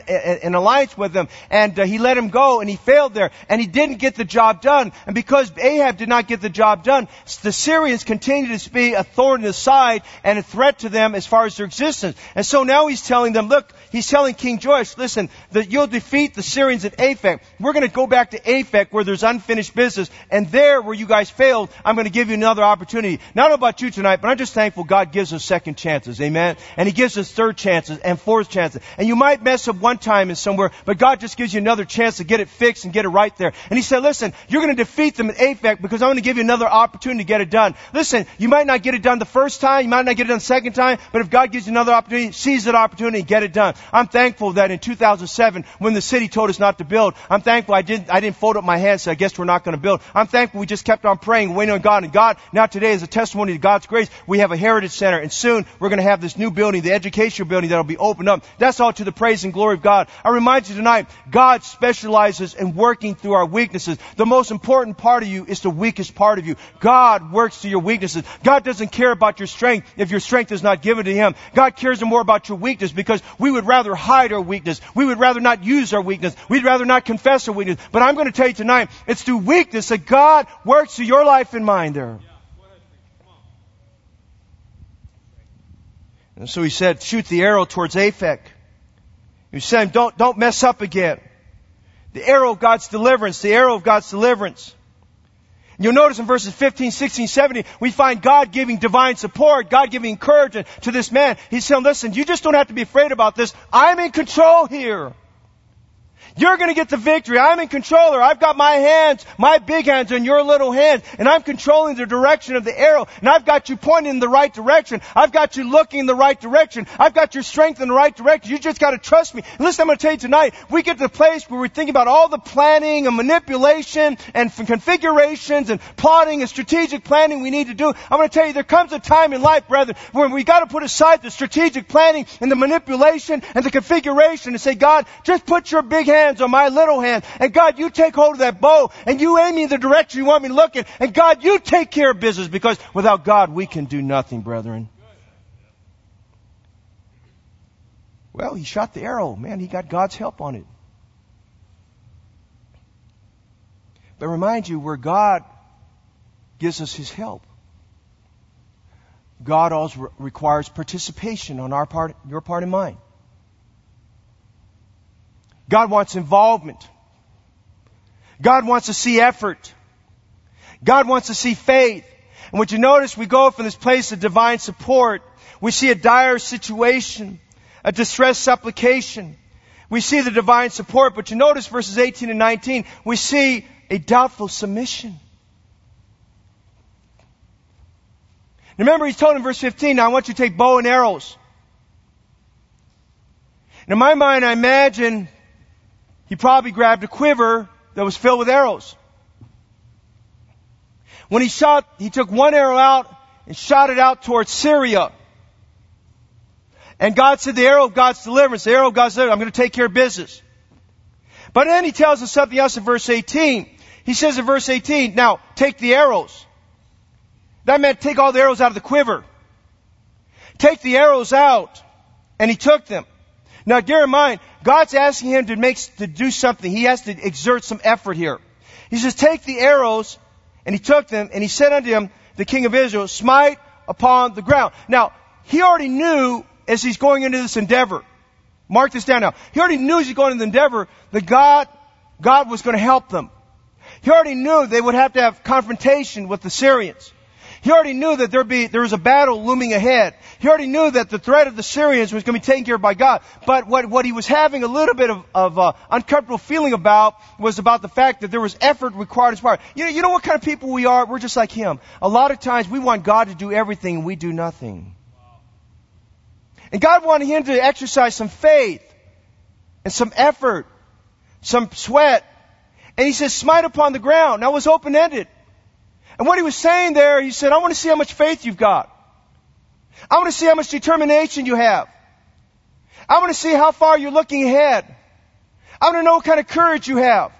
an alliance with them, and uh, he let him go, and he failed there, and he didn't get the job done. And because Ahab did not get the job done, the Syrians continued to be a thorn in the side and a threat to them as far as their existence. And so now he's telling them, look, he's telling King Joash, listen, that you'll defeat the Syrians at Aphek. We're going to go back to Aphek where there's unfinished business, and there where you guys failed, I'm going to give you another opportunity. Not about you tonight, but I'm just thankful God gives us second chances. Amen. And He gives us third chances and fourth chances. And you might mess up one time in somewhere, but God just gives you another chance to get it fixed and get it right there. And He said, listen, you're going to defeat them at Aphek because I'm going to give you another opportunity to get it done. Listen, you might not get it done the first time, you might not get it done the second time, but if God gives you another opportunity, seize that opportunity and get it done. I'm thankful that in 2007, when the city told us not to build, I'm thankful I didn't, I didn't fold up my hands, so I guess we're not going to build. I'm thankful we just kept on praying, waiting on God. And God, now today is a testimony to God's grace. We have a heritage center, and soon we're going to have this new building, the educational building that'll be opened up. That's all to the praise and glory of God. I remind you tonight, God specializes in working through our weaknesses. The most important part of you is the weakest part of you. God works through your weaknesses. God doesn't care about your strength if your strength is not given to Him. God cares more about your weakness because we would rather hide our weakness. We would rather not use our weakness. We'd rather not confess our weakness. But I'm going to tell you tonight, it's through weakness that God works through your life and mine there. And so he said, shoot the arrow towards Aphek. He said, don't, don't mess up again. The arrow of God's deliverance, the arrow of God's deliverance. You'll notice in verses 15, 16, 17, we find God giving divine support, God giving encouragement to this man. He's saying, listen, you just don't have to be afraid about this. I'm in control here. You're going to get the victory. I'm in controller. I've got my hands, my big hands on your little hands, and I'm controlling the direction of the arrow. And I've got you pointing in the right direction. I've got you looking in the right direction. I've got your strength in the right direction. You just got to trust me. And listen, I'm going to tell you tonight, we get to the place where we're thinking about all the planning and manipulation and configurations and plotting and strategic planning we need to do. I'm going to tell you, there comes a time in life, brethren, where we got to put aside the strategic planning and the manipulation and the configuration and say, God, just put your big hand hands on my little hand. And God, you take hold of that bow and you aim me in the direction you want me looking. And God, you take care of business because without God, we can do nothing, brethren. Well, he shot the arrow. Man, he got God's help on it. But remind you, where God gives us his help, God also requires participation on our part, your part and mine. God wants involvement. God wants to see effort. God wants to see faith. And what you notice, we go from this place of divine support. We see a dire situation, a distressed supplication. We see the divine support, but you notice verses 18 and 19, we see a doubtful submission. Remember, he's told in verse 15, now I want you to take bow and arrows. And in my mind, I imagine he probably grabbed a quiver that was filled with arrows. When he shot, he took one arrow out and shot it out towards Syria. And God said, the arrow of God's deliverance, the arrow of God's deliverance, I'm going to take care of business. But then he tells us something else in verse 18. He says in verse 18, now take the arrows. That meant take all the arrows out of the quiver. Take the arrows out. And he took them. Now, bear in mind, God's asking him to make, to do something. He has to exert some effort here. He says, take the arrows, and he took them, and he said unto him, the king of Israel, smite upon the ground. Now, he already knew as he's going into this endeavor, mark this down now, he already knew as he's going into the endeavor that God, God was going to help them. He already knew they would have to have confrontation with the Syrians. He already knew that there'd be, there was a battle looming ahead. He already knew that the threat of the Syrians was going to be taken care of by God. But what, what he was having a little bit of, of uh, uncomfortable feeling about was about the fact that there was effort required as part. You know, you know what kind of people we are? We're just like him. A lot of times we want God to do everything and we do nothing. And God wanted him to exercise some faith and some effort, some sweat, And he says, smite upon the ground. Now it was open ended. And what he was saying there, he said, I want to see how much faith you've got. I want to see how much determination you have. I want to see how far you're looking ahead. I want to know what kind of courage you have.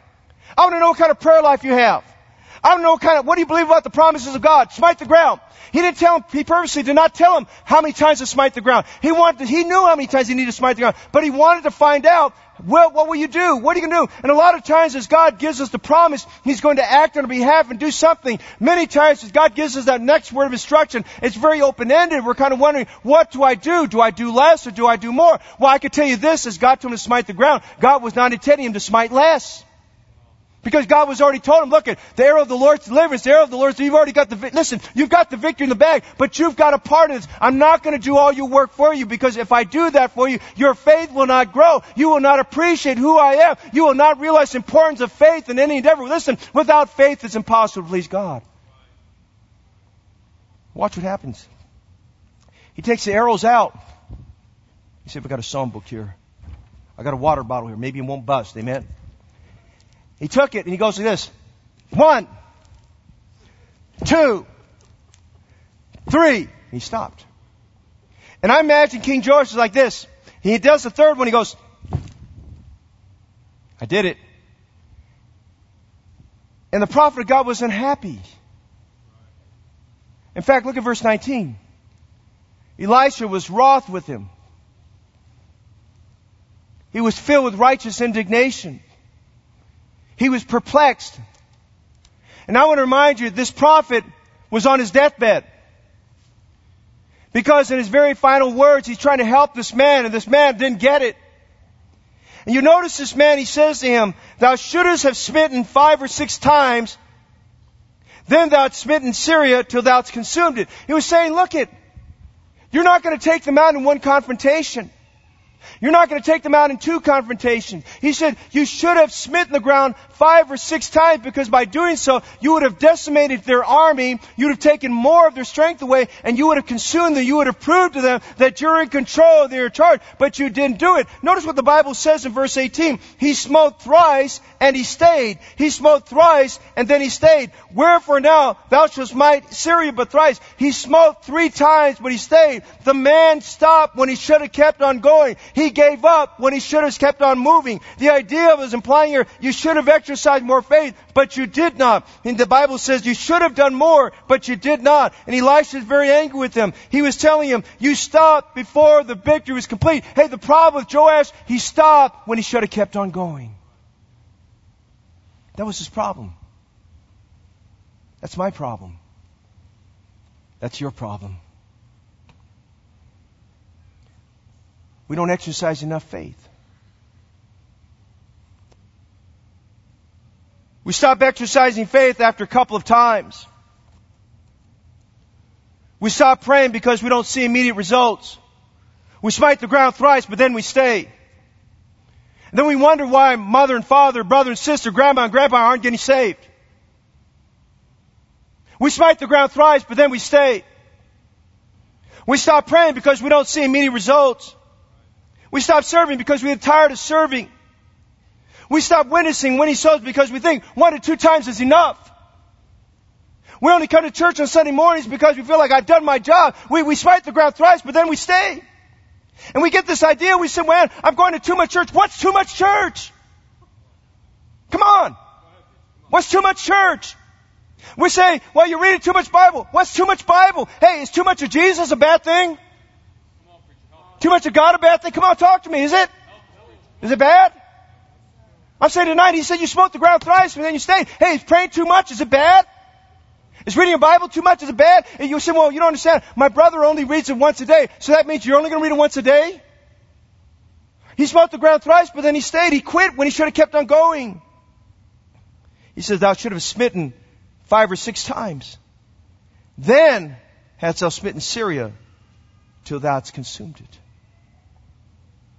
I want to know what kind of prayer life you have. I don't know what kind of, what do you believe about the promises of God? Smite the ground. He didn't tell him, he purposely did not tell him how many times to smite the ground. He wanted, he knew how many times he needed to smite the ground, but he wanted to find out, well, what will you do? What are you going to do? And a lot of times as God gives us the promise, He's going to act on our behalf and do something. Many times as God gives us that next word of instruction, it's very open-ended. We're kind of wondering, what do I do? Do I do less or do I do more? Well, I can tell you this, as God told him to smite the ground, God was not intending him to smite less. Because God was already told him, look, at the arrow of the Lord's deliverance, the arrow of the Lord's, you've already got the, listen, you've got the victory in the bag, but you've got a part of this. I'm not going to do all your work for you because if I do that for you, your faith will not grow. You will not appreciate who I am. You will not realize the importance of faith in any endeavor. Listen, without faith it's impossible to please God. Watch what happens. He takes the arrows out. He said, we got a psalm book here. I got a water bottle here. Maybe it won't bust. Amen. He took it and he goes like this. One, two, three. He stopped. And I imagine King Joash is like this. He does the third one. He goes, I did it. And the prophet of God was unhappy. In fact, look at verse 19. Elisha was wroth with him. He was filled with righteous indignation. He was perplexed. And I want to remind you, this prophet was on his deathbed. Because in his very final words, he's trying to help this man, and this man didn't get it. And you notice this man, he says to him, Thou shouldest have smitten five or six times, then thou hadst smitten Syria till thou hadst consumed it. He was saying, look it, you're not going to take them out in one confrontation. You're not going to take them out in two confrontations. He said, you should have smitten the ground five or six times because by doing so, you would have decimated their army, you would have taken more of their strength away, and you would have consumed them. You would have proved to them that you're in control, of their charge, but you didn't do it. Notice what the Bible says in verse 18. He smote thrice and he stayed. He smote thrice and then he stayed. Wherefore now thou shalt smite Syria but thrice. He smote three times but he stayed. The man stopped when he should have kept on going. He gave up when he should have kept on moving. The idea was implying here, you should have exercised more faith, but you did not. And the Bible says you should have done more, but you did not. And Elisha is very angry with him. He was telling him, you stopped before the victory was complete. Hey, the problem with Joash, he stopped when he should have kept on going. That was his problem. That's my problem. That's your problem. We don't exercise enough faith. We stop exercising faith after a couple of times. We stop praying because we don't see immediate results. We smite the ground thrice, but then we stay. And then we wonder why mother and father, brother and sister, grandma and grandpa aren't getting saved. We smite the ground thrice, but then we stay. We stop praying because we don't see immediate results. We stop serving because we are tired of serving. We stop witnessing when he souls because we think one or two times is enough. We only come to church on Sunday mornings because we feel like I've done my job. We, we smite the ground thrice, but then we stay. And we get this idea, we say, man, I'm going to too much church. What's too much church? Come on. What's too much church? We say, well, you're reading too much Bible. What's too much Bible? Hey, is too much of Jesus a bad thing? Too much of God a bad thing? Come on, talk to me. Is it? Is it bad? I'm saying tonight, he said you smote the ground thrice and then you stayed. Hey, is praying too much? Is it bad? Is reading a Bible too much? Is it bad? And you say, well, you don't understand. My brother only reads it once a day. So that means you're only going to read it once a day? He smote the ground thrice, but then he stayed. He quit when he should have kept on going. He says, thou should have smitten five or six times. Then hadst thou smitten Syria till thou hadst consumed it.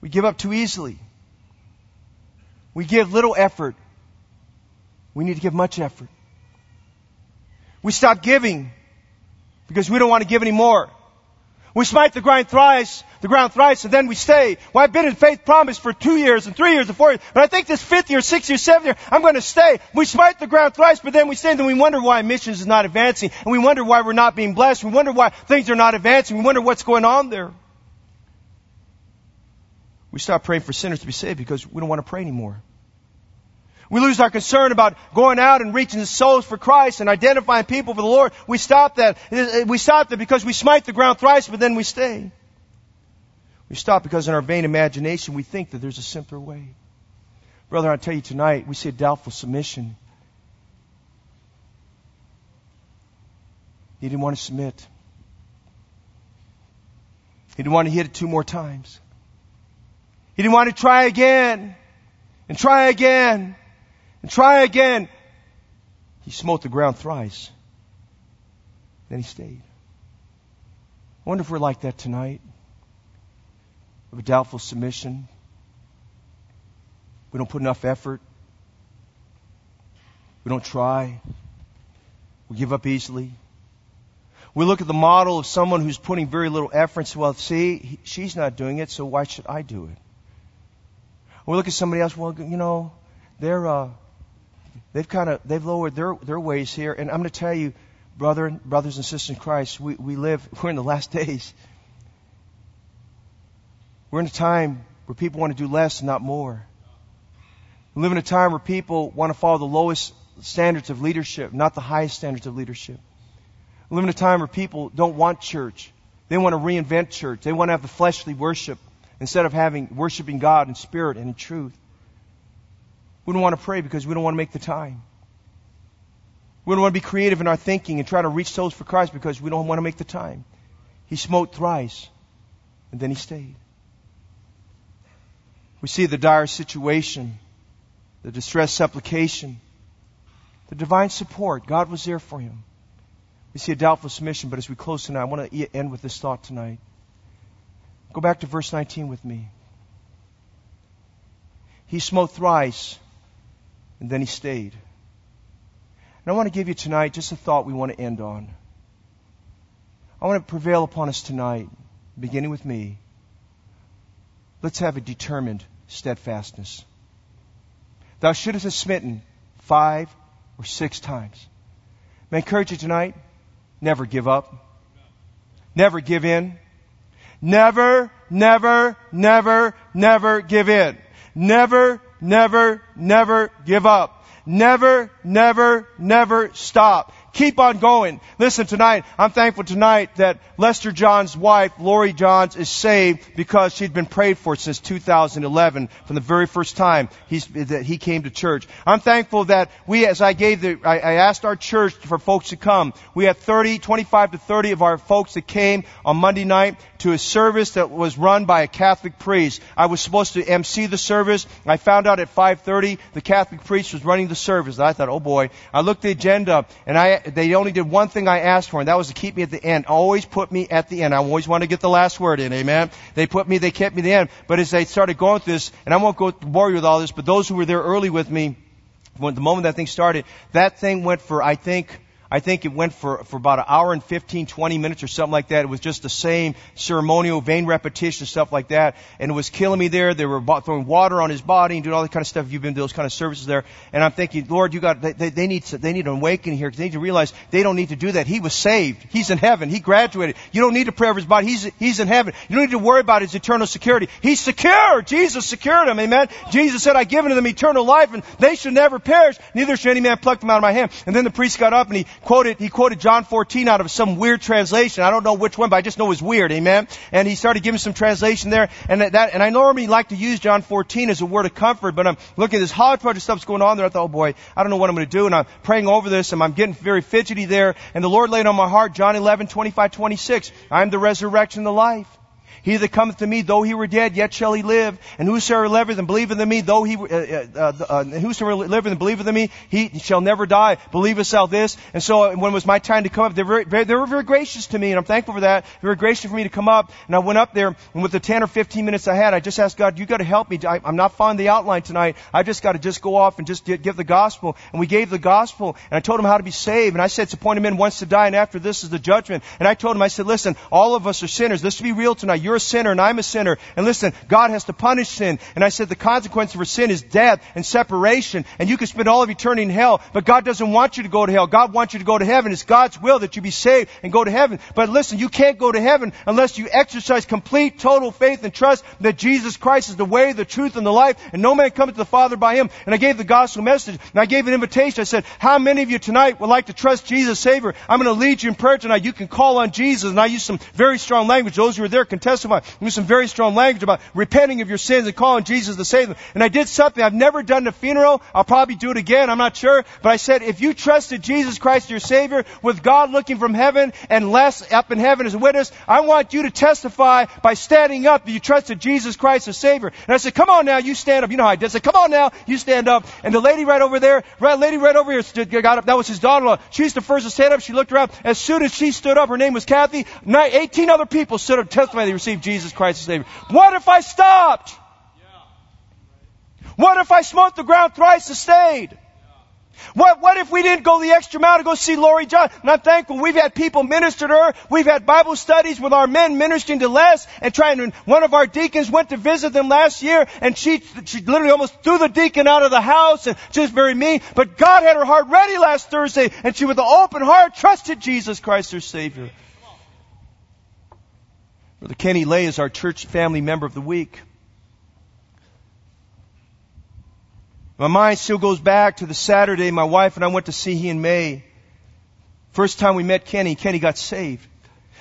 We give up too easily. We give little effort. We need to give much effort. We stop giving because we don't want to give any more. We smite the ground thrice, the ground thrice, and then we stay. Well, I've been in faith promise for two years and three years and four years, but I think this fifth year, sixth year, seventh year, I'm going to stay. We smite the ground thrice, but then we stay, and then we wonder why missions is not advancing, and we wonder why we're not being blessed. We wonder why things are not advancing. We wonder what's going on there. We stop praying for sinners to be saved because we don't want to pray anymore. We lose our concern about going out and reaching the souls for Christ and identifying people for the Lord. We stop that. We stop that because we smite the ground thrice, but then we stay. We stop because in our vain imagination we think that there's a simpler way. Brother, I tell you tonight, we see a doubtful submission. He didn't want to submit. He didn't want to hit it two more times. He didn't want to try again and try again and try again. He smote the ground thrice. Then he stayed. I wonder if we're like that tonight. Of a doubtful submission. We don't put enough effort. We don't try. We give up easily. We look at the model of someone who's putting very little effort well, see, she's not doing it, so why should I do it? We look at somebody else, well, you know, they're, uh, they've kind of they've lowered their their ways here. And I'm going to tell you, brother, brothers and sisters in Christ, we we live we're in the last days. We're in a time where people want to do less not more. We live in a time where people want to follow the lowest standards of leadership, not the highest standards of leadership. We live in a time where people don't want church. They want to reinvent church. They want to have the fleshly worship instead of having worshiping God in spirit and in truth. We don't want to pray because we don't want to make the time. We don't want to be creative in our thinking and try to reach souls for Christ because we don't want to make the time. He smote thrice, and then he stayed. We see the dire situation, the distressed supplication, the divine support. God was there for him. We see a doubtful submission, but as we close tonight, I want to end with this thought tonight. Go back to verse 19 with me. He smote thrice, and then he stayed. And I want to give you tonight just a thought we want to end on. I want to prevail upon us tonight, beginning with me. Let's have a determined steadfastness. Thou shouldst have smitten five or six times. May I encourage you tonight? Never give up. Never give in. Never, never, never, never give in. Never, never, never give up. Never, never, never stop. Keep on going. Listen, tonight, I'm thankful tonight that Lester John's wife, Lori Johns, is saved because she'd been prayed for since 2011 from the very first time that he came to church. I'm thankful that we, as I gave the, I, I asked our church for folks to come. We had 30, 25 to 30 of our folks that came on Monday night to a service that was run by a Catholic priest. I was supposed to MC the service. I found out at 5.30 the Catholic priest was running the service. I thought, oh boy. I looked the agenda and I, they only did one thing I asked for, and that was to keep me at the end. Always put me at the end. I always want to get the last word in. Amen. They put me, they kept me at the end. But as they started going through this, and I won't go bore you with all this, but those who were there early with me, when the moment that thing started, that thing went for, I think, I think it went for, for about an hour and 15, 20 minutes or something like that. It was just the same ceremonial, vain repetition, stuff like that. And it was killing me there. They were throwing water on his body and doing all that kind of stuff. You've been to those kind of services there. And I'm thinking, Lord, you got, they, they need, they need an awakening here because they need to realize they don't need to do that. He was saved. He's in heaven. He graduated. You don't need to pray over his body. He's, he's in heaven. You don't need to worry about his eternal security. He's secure. Jesus secured him. Amen. Jesus said, I give unto them eternal life and they should never perish. Neither should any man pluck them out of my hand. And then the priest got up and he quoted, he quoted John 14 out of some weird translation. I don't know which one, but I just know it was weird. Amen. And he started giving some translation there. And that, and I normally like to use John 14 as a word of comfort, but I'm looking at this hodgepodge of stuff's going on there. I thought, oh boy, I don't know what I'm going to do. And I'm praying over this and I'm getting very fidgety there. And the Lord laid on my heart John 11, 25, 26. I am the resurrection the life. He that cometh to me, though he were dead, yet shall he live. And whosoever liveth and believeth in me, though he, uh, uh, uh, uh whosoever liveth and believeth in me, he shall never die. Believest thou this? And so uh, when it was my time to come up, they were, very, they were very gracious to me, and I'm thankful for that. They were gracious for me to come up, and I went up there, and with the 10 or 15 minutes I had, I just asked God, you gotta help me. I, am not following the outline tonight. I just gotta just go off and just give the gospel. And we gave the gospel, and I told him how to be saved, and I said, it's appointed men once to die, and after this is the judgment. And I told him, I said, listen, all of us are sinners. Let's be real tonight. You're a sinner, and I'm a sinner. And listen, God has to punish sin. And I said the consequence for sin is death and separation. And you can spend all of eternity in hell, but God doesn't want you to go to hell. God wants you to go to heaven. It's God's will that you be saved and go to heaven. But listen, you can't go to heaven unless you exercise complete, total faith and trust that Jesus Christ is the way, the truth, and the life, and no man cometh to the Father by him. And I gave the gospel message, and I gave an invitation. I said, how many of you tonight would like to trust Jesus Savior? I'm going to lead you in prayer tonight. You can call on Jesus. And I used some very strong language. Those who were there can testify. I used some very strong language about repenting of your sins and calling Jesus to save them. And I did something I've never done at a funeral. I'll probably do it again. I'm not sure. But I said, if you trusted Jesus Christ your Savior with God looking from heaven and Les up in heaven as a witness, I want you to testify by standing up that you trusted Jesus Christ as Savior. And I said, come on now, you stand up. You know how I did. I said, come on now, you stand up. And the lady right over there, right, lady right over here got up. That was his daughter-in-law. She's the first to stand up. She looked around. As soon as she stood up, her name was Kathy. 18 other people stood up testifying they received Jesus Christ as Savior. What if I stopped? What if I smote the ground thrice and stayed? What, what if we didn't go the extra mile to go see Lori John? And I'm thankful we've had people minister to her. We've had Bible studies with our men ministering to Les and trying to, one of our deacons went to visit them last year and she, she literally almost threw the deacon out of the house and was very mean. But God had her heart ready last Thursday and she with an open heart trusted Jesus Christ her Savior. Brother Kenny Lay is our church family member of the week. My mind still goes back to the Saturday my wife and I went to see he and May. First time we met Kenny, Kenny got saved.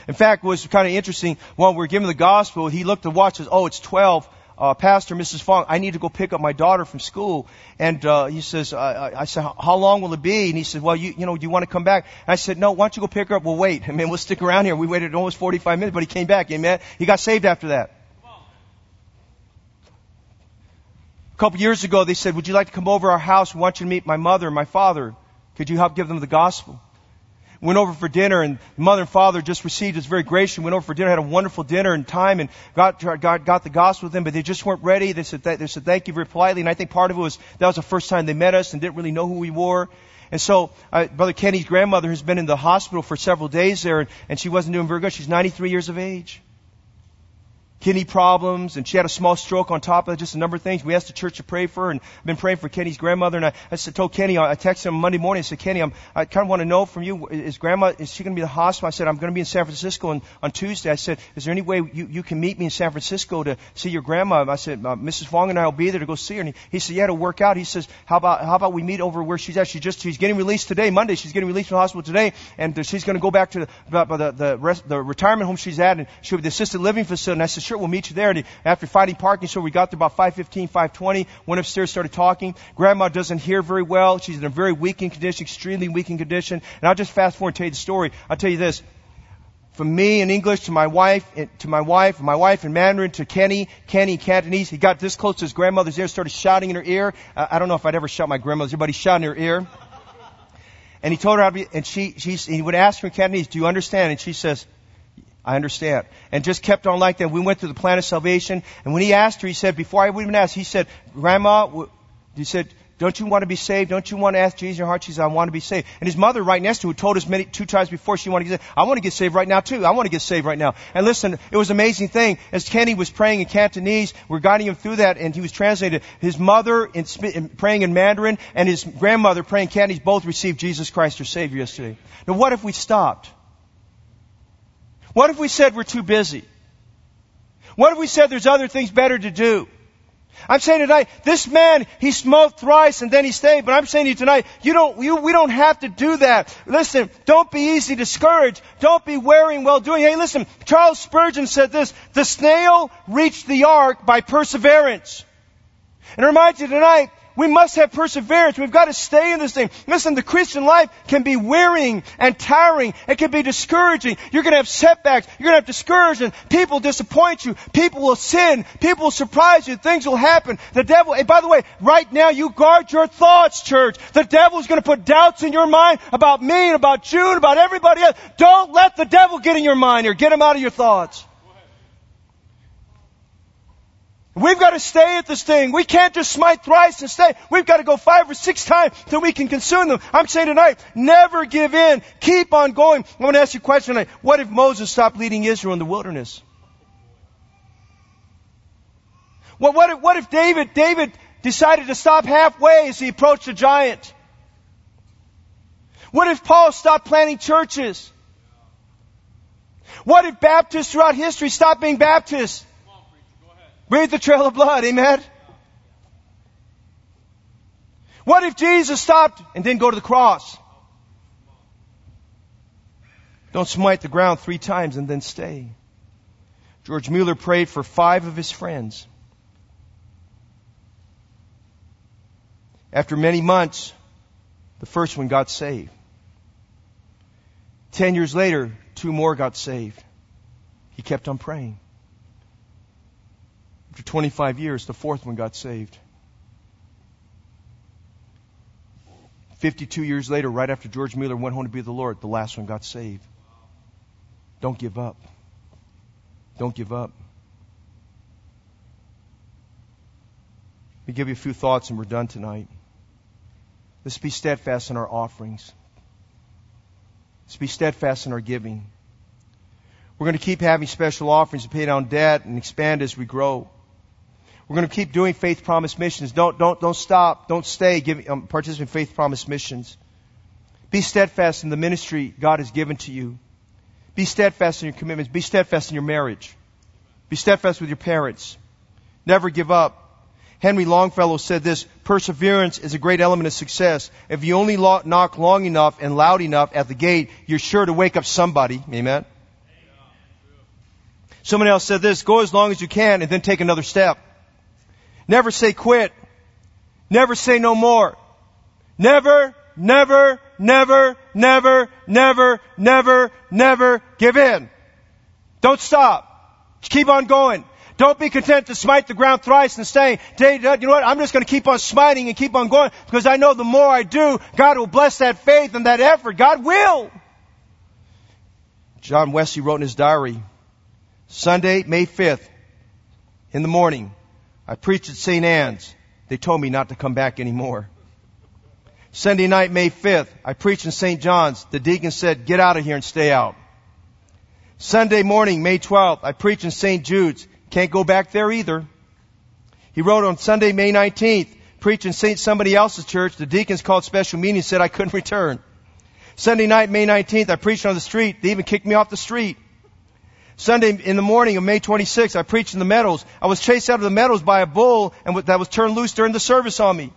In fact, it was kind of interesting. While we were giving the gospel, he looked at watch and says, oh, it's 12 uh, Pastor, Mrs. Fong, I need to go pick up my daughter from school. And uh, he says, I, I said, how long will it be? And he said, well, you, you know, do you want to come back? And I said, no, why don't you go pick her up? We'll wait. I mean, we'll stick around here. We waited almost 45 minutes, but he came back. Amen. He got saved after that. A couple years ago, they said, would you like to come over our house? We want you to meet my mother and my father. Could you help give them the gospel? Went over for dinner and mother and father just received us very gracious. Went over for dinner, had a wonderful dinner and time and got, got, got the gospel with them, but they just weren't ready. They said, they said thank you very politely. And I think part of it was that was the first time they met us and didn't really know who we were. And so, uh, Brother Kenny's grandmother has been in the hospital for several days there and, and she wasn't doing very good. She's 93 years of age kidney problems, and she had a small stroke on top of it, just a number of things. We asked the church to pray for her, and I've been praying for Kenny's grandmother. And I, I said, told Kenny, I texted him Monday morning. I said, Kenny, I'm, I kind of want to know from you, is grandma, is she going to be in the hospital? I said, I'm going to be in San Francisco on, on Tuesday. I said, is there any way you, you can meet me in San Francisco to see your grandma? I said, uh, Mrs. Fong and I will be there to go see her. And he, he said, yeah, to work out. He says, how about, how about we meet over where she's at? She just, she's getting released today, Monday. She's getting released from the hospital today, and she's going to go back to the, the, the, the, rest, the retirement home she's at, and she'll be the assisted living facility. And I said, sure, we'll meet you there. And after finding parking, so we got there about 5:15, 5:20. Went upstairs, started talking. Grandma doesn't hear very well. She's in a very weakened condition, extremely weakened condition. And I'll just fast forward and tell you the story. I'll tell you this. From me in English to my wife, eh, to my wife, my wife in Mandarin to Kenny, Kenny in Cantonese. He got this close to his grandmother's ear, started shouting in her ear. I don't know if I'd ever shout my grandmother's ear, but he shouted in her ear. And he told her how to be, and she, she, he would ask her in Cantonese, do you understand? And she says, I understand. And just kept on like that. We went through the plan of salvation. And when he asked her, he said, before I even asked, he said, Grandma, he said, don't you want to be saved? Don't you want to ask Jesus in your heart? She said, I want to be saved. And his mother right next to him told us many, two times before she wanted to get saved, I want to get saved right now too. I want to get saved right now. And listen, it was an amazing thing. As Kenny was praying in Cantonese, we're guiding him through that and he was translated. His mother in, in, praying in Mandarin and his grandmother praying Cantonese both received Jesus Christ, their Savior yesterday. Now what if we stopped? What if we said we're too busy? What if we said there's other things better to do? I'm saying tonight, this man, he smoked thrice and then he stayed, but I'm saying to you tonight, you don't, you, we don't have to do that. Listen, don't be easy discouraged. Don't be wearing well doing. Hey, listen, Charles Spurgeon said this, the snail reached the ark by perseverance. And I remind you tonight, We must have perseverance. We've got to stay in this thing. Listen, the Christian life can be wearying and tiring. It can be discouraging. You're going to have setbacks. You're going to have discouragement. People disappoint you. People will sin. People will surprise you. Things will happen. The devil, and by the way, right now you guard your thoughts, church. The devil is going to put doubts in your mind about me and about June, about everybody else. Don't let the devil get in your mind or get him out of your thoughts. We've got to stay at this thing. We can't just smite thrice and stay. We've got to go five or six times till we can consume them. I'm saying tonight, never give in. Keep on going. I want to ask you a question tonight. What if Moses stopped leading Israel in the wilderness? Well, what if, what if David, David decided to stop halfway as he approached a giant? What if Paul stopped planting churches? What if Baptists throughout history stopped being Baptists? Breathe the trail of blood, amen? What if Jesus stopped and didn't go to the cross? Don't smite the ground three times and then stay. George Mueller prayed for five of his friends. After many months, the first one got saved. Ten years later, two more got saved. He kept on praying. After 25 years, the fourth one got saved. 52 years later, right after George Mueller went home to be the Lord, the last one got saved. Don't give up. Don't give up. Let me give you a few thoughts and we're done tonight. Let's be steadfast in our offerings. Let's be steadfast in our giving. We're going to keep having special offerings to pay down debt and expand as we grow. We're going to keep doing faith promise missions. Don't, don't, don't stop. Don't stay. Give, um, participate in faith promise missions. Be steadfast in the ministry God has given to you. Be steadfast in your commitments. Be steadfast in your marriage. Be steadfast with your parents. Never give up. Henry Longfellow said this, perseverance is a great element of success. If you only knock long enough and loud enough at the gate, you're sure to wake up somebody. Amen. Someone else said this, go as long as you can and then take another step. Never say quit. Never say no more. Never, never, never, never, never, never, never give in. Don't stop. keep on going. Don't be content to smite the ground thrice and say, you know what, I'm just going to keep on smiting and keep on going because I know the more I do, God will bless that faith and that effort. God will. John Wesley wrote in his diary, Sunday, May 5th, in the morning, I preached at St. Anne's. They told me not to come back anymore. Sunday night, May 5th, I preached in St. John's. The deacon said, get out of here and stay out. Sunday morning, May 12th, I preached in St. Jude's. Can't go back there either. He wrote on Sunday, May 19th, preaching St. somebody else's church. The deacons called special meeting and said I couldn't return. Sunday night, May 19th, I preached on the street. They even kicked me off the street. Sunday in the morning of May 26th, I preached in the meadows. I was chased out of the meadows by a bull and that was turned loose during the service on me.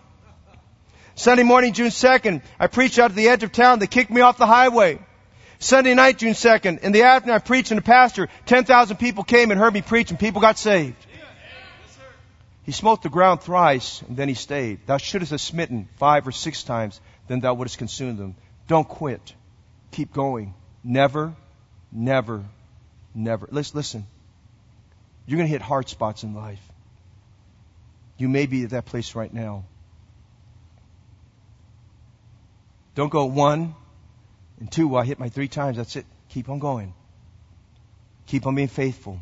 Sunday morning, June 2nd, I preached out at the edge of town. They kicked me off the highway. Sunday night, June 2nd, in the afternoon, I preached in the pastor. 10,000 people came and heard me preach and people got saved. He smote the ground thrice and then he stayed. Thou shouldst have smitten five or six times, then thou wouldst consume them. Don't quit. Keep going. Never, never, Never. Listen, listen. You're going to hit hard spots in life. You may be at that place right now. Don't go one and two. Well, I hit my three times. That's it. Keep on going. Keep on being faithful.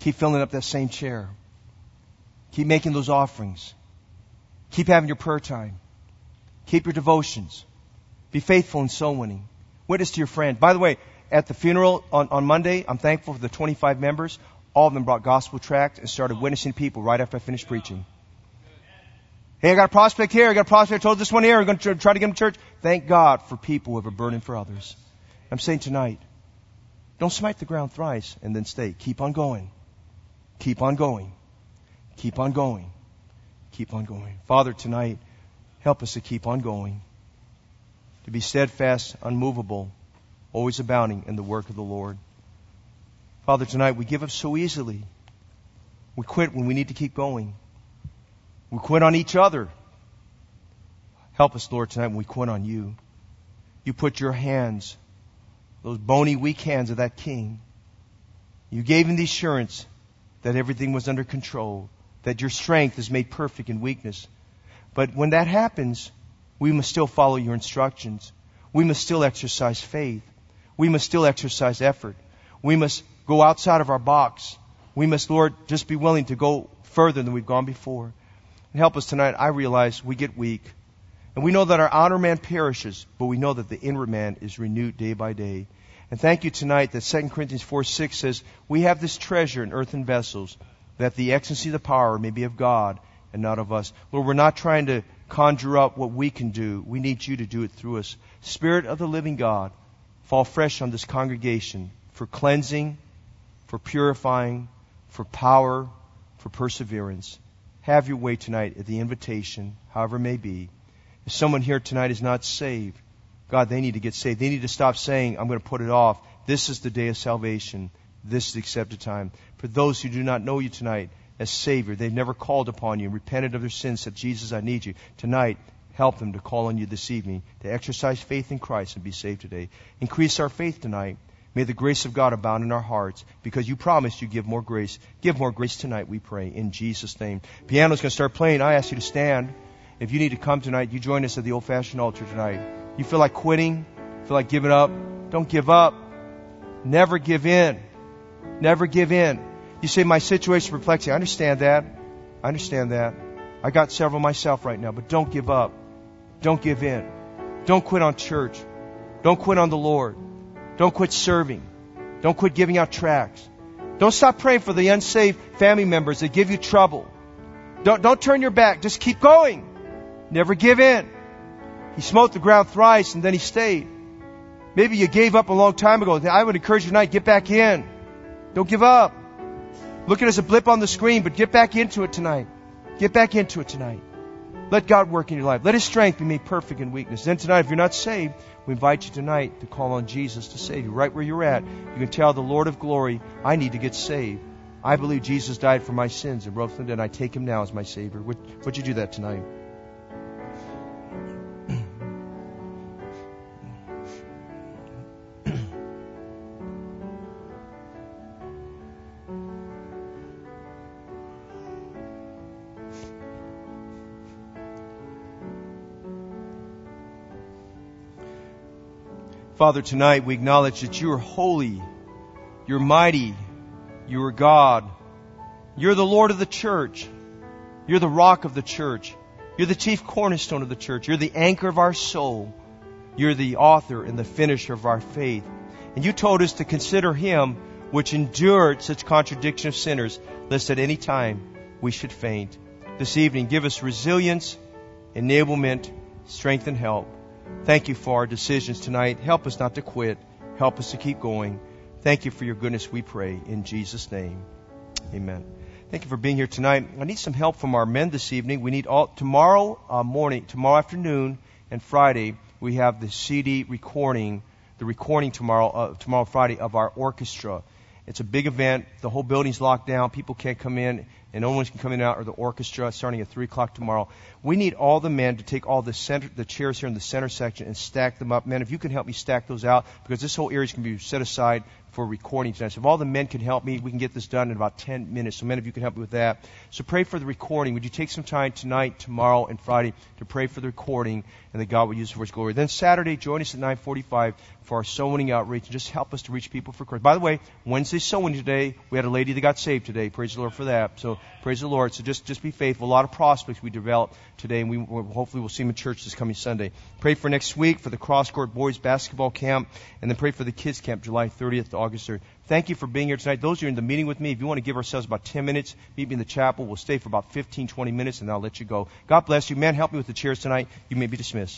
Keep filling up that same chair. Keep making those offerings. Keep having your prayer time. Keep your devotions. Be faithful in soul winning. Witness to your friend. By the way, at the funeral on, on Monday, I'm thankful for the 25 members. All of them brought gospel tracts and started witnessing people right after I finished preaching. Hey, I got a prospect here. I got a prospect. I told this one here. I'm going to try to get him to church. Thank God for people who have a burden for others. I'm saying tonight, don't smite the ground thrice and then stay. Keep on going. Keep on going. Keep on going. Keep on going. Father, tonight, help us to keep on going. To be steadfast, unmovable, always abounding in the work of the Lord. Father, tonight we give up so easily. We quit when we need to keep going. We quit on each other. Help us, Lord, tonight when we quit on you. You put your hands, those bony, weak hands of that king. You gave him the assurance that everything was under control, that your strength is made perfect in weakness. But when that happens, we must still follow your instructions. We must still exercise faith. We must still exercise effort. We must go outside of our box. We must, Lord, just be willing to go further than we've gone before. And help us tonight. I realize we get weak. And we know that our outer man perishes, but we know that the inward man is renewed day by day. And thank you tonight that 2 Corinthians 4 6 says, We have this treasure in earthen vessels, that the excellency of the power may be of God and not of us. Lord, we're not trying to conjure up what we can do. We need you to do it through us. Spirit of the living God, fall fresh on this congregation for cleansing, for purifying, for power, for perseverance. Have your way tonight at the invitation, however it may be. If someone here tonight is not saved, God, they need to get saved. They need to stop saying, I'm going to put it off. This is the day of salvation. This is the accepted time. For those who do not know you tonight as Savior, they've never called upon you, repented of their sins, said, Jesus, I need you. Tonight, help them to call on you this evening, to exercise faith in Christ and be saved today. Increase our faith tonight. May the grace of God abound in our hearts because you promised you give more grace. Give more grace tonight, we pray, in Jesus' name. Piano's going to start playing. I ask you to stand. If you need to come tonight, you join us at the old fashioned altar tonight. You feel like quitting, feel like giving up, don't give up. Never give in. Never give in. You say, my situation perplexing. I understand that. I understand that. I got several myself right now, but don't give up. Don't give in. Don't quit on church. Don't quit on the Lord. Don't quit serving. Don't quit giving out tracts. Don't stop praying for the unsaved family members that give you trouble. Don't, don't turn your back. Just keep going. Never give in. He smote the ground thrice and then he stayed. Maybe you gave up a long time ago. I would encourage you tonight, get back in. Don't give up. Look at it as a blip on the screen, but get back into it tonight. Get back into it tonight. Let God work in your life. Let His strength be made perfect in weakness. Then tonight, if you're not saved, we invite you tonight to call on Jesus to save you. Right where you're at, you can tell the Lord of glory, I need to get saved. I believe Jesus died for my sins and rose from the dead. I take Him now as my Savior. Would, would you do that tonight? Father, tonight we acknowledge that you are holy, you're mighty, you are God. You're the Lord of the church. You're the rock of the church. You're the chief cornerstone of the church. You're the anchor of our soul. You're the author and the finisher of our faith. And you told us to consider him which endured such contradiction of sinners, lest at any time we should faint. This evening, give us resilience, enablement, strength, and help. Thank you for our decisions tonight. Help us not to quit. Help us to keep going. Thank you for your goodness, we pray. In Jesus' name. Amen. Thank you for being here tonight. I need some help from our men this evening. We need all, tomorrow uh, morning, tomorrow afternoon, and Friday, we have the CD recording, the recording tomorrow, uh, tomorrow Friday of our orchestra. It's a big event. The whole building's locked down. People can't come in and no one can come in and out, or the orchestra starting at 3 o'clock tomorrow. We need all the men to take all the center, the chairs here in the center section and stack them up. Men, if you can help me stack those out, because this whole area is going to be set aside for recording tonight. So if all the men can help me, we can get this done in about 10 minutes. So men, if you can help me with that. So pray for the recording. Would you take some time tonight, tomorrow, and Friday to pray for the recording and that God will use it for His glory. Then Saturday, join us at 945 for our soul winning outreach and just help us to reach people for Christ. By the way, Wednesday soul winning today, we had a lady that got saved today. Praise the Lord for that. So praise the Lord. So just, just be faithful. A lot of prospects we developed today and we hopefully we'll see them in church this coming Sunday. Pray for next week for the cross court boys basketball camp and then pray for the kids camp July 30th to August 3rd. Thank you for being here tonight. Those who are in the meeting with me, if you want to give ourselves about 10 minutes, meet me in the chapel. We'll stay for about 15, 20 minutes and then I'll let you go. God bless you. Man, help me with the chairs tonight. You may be dismissed.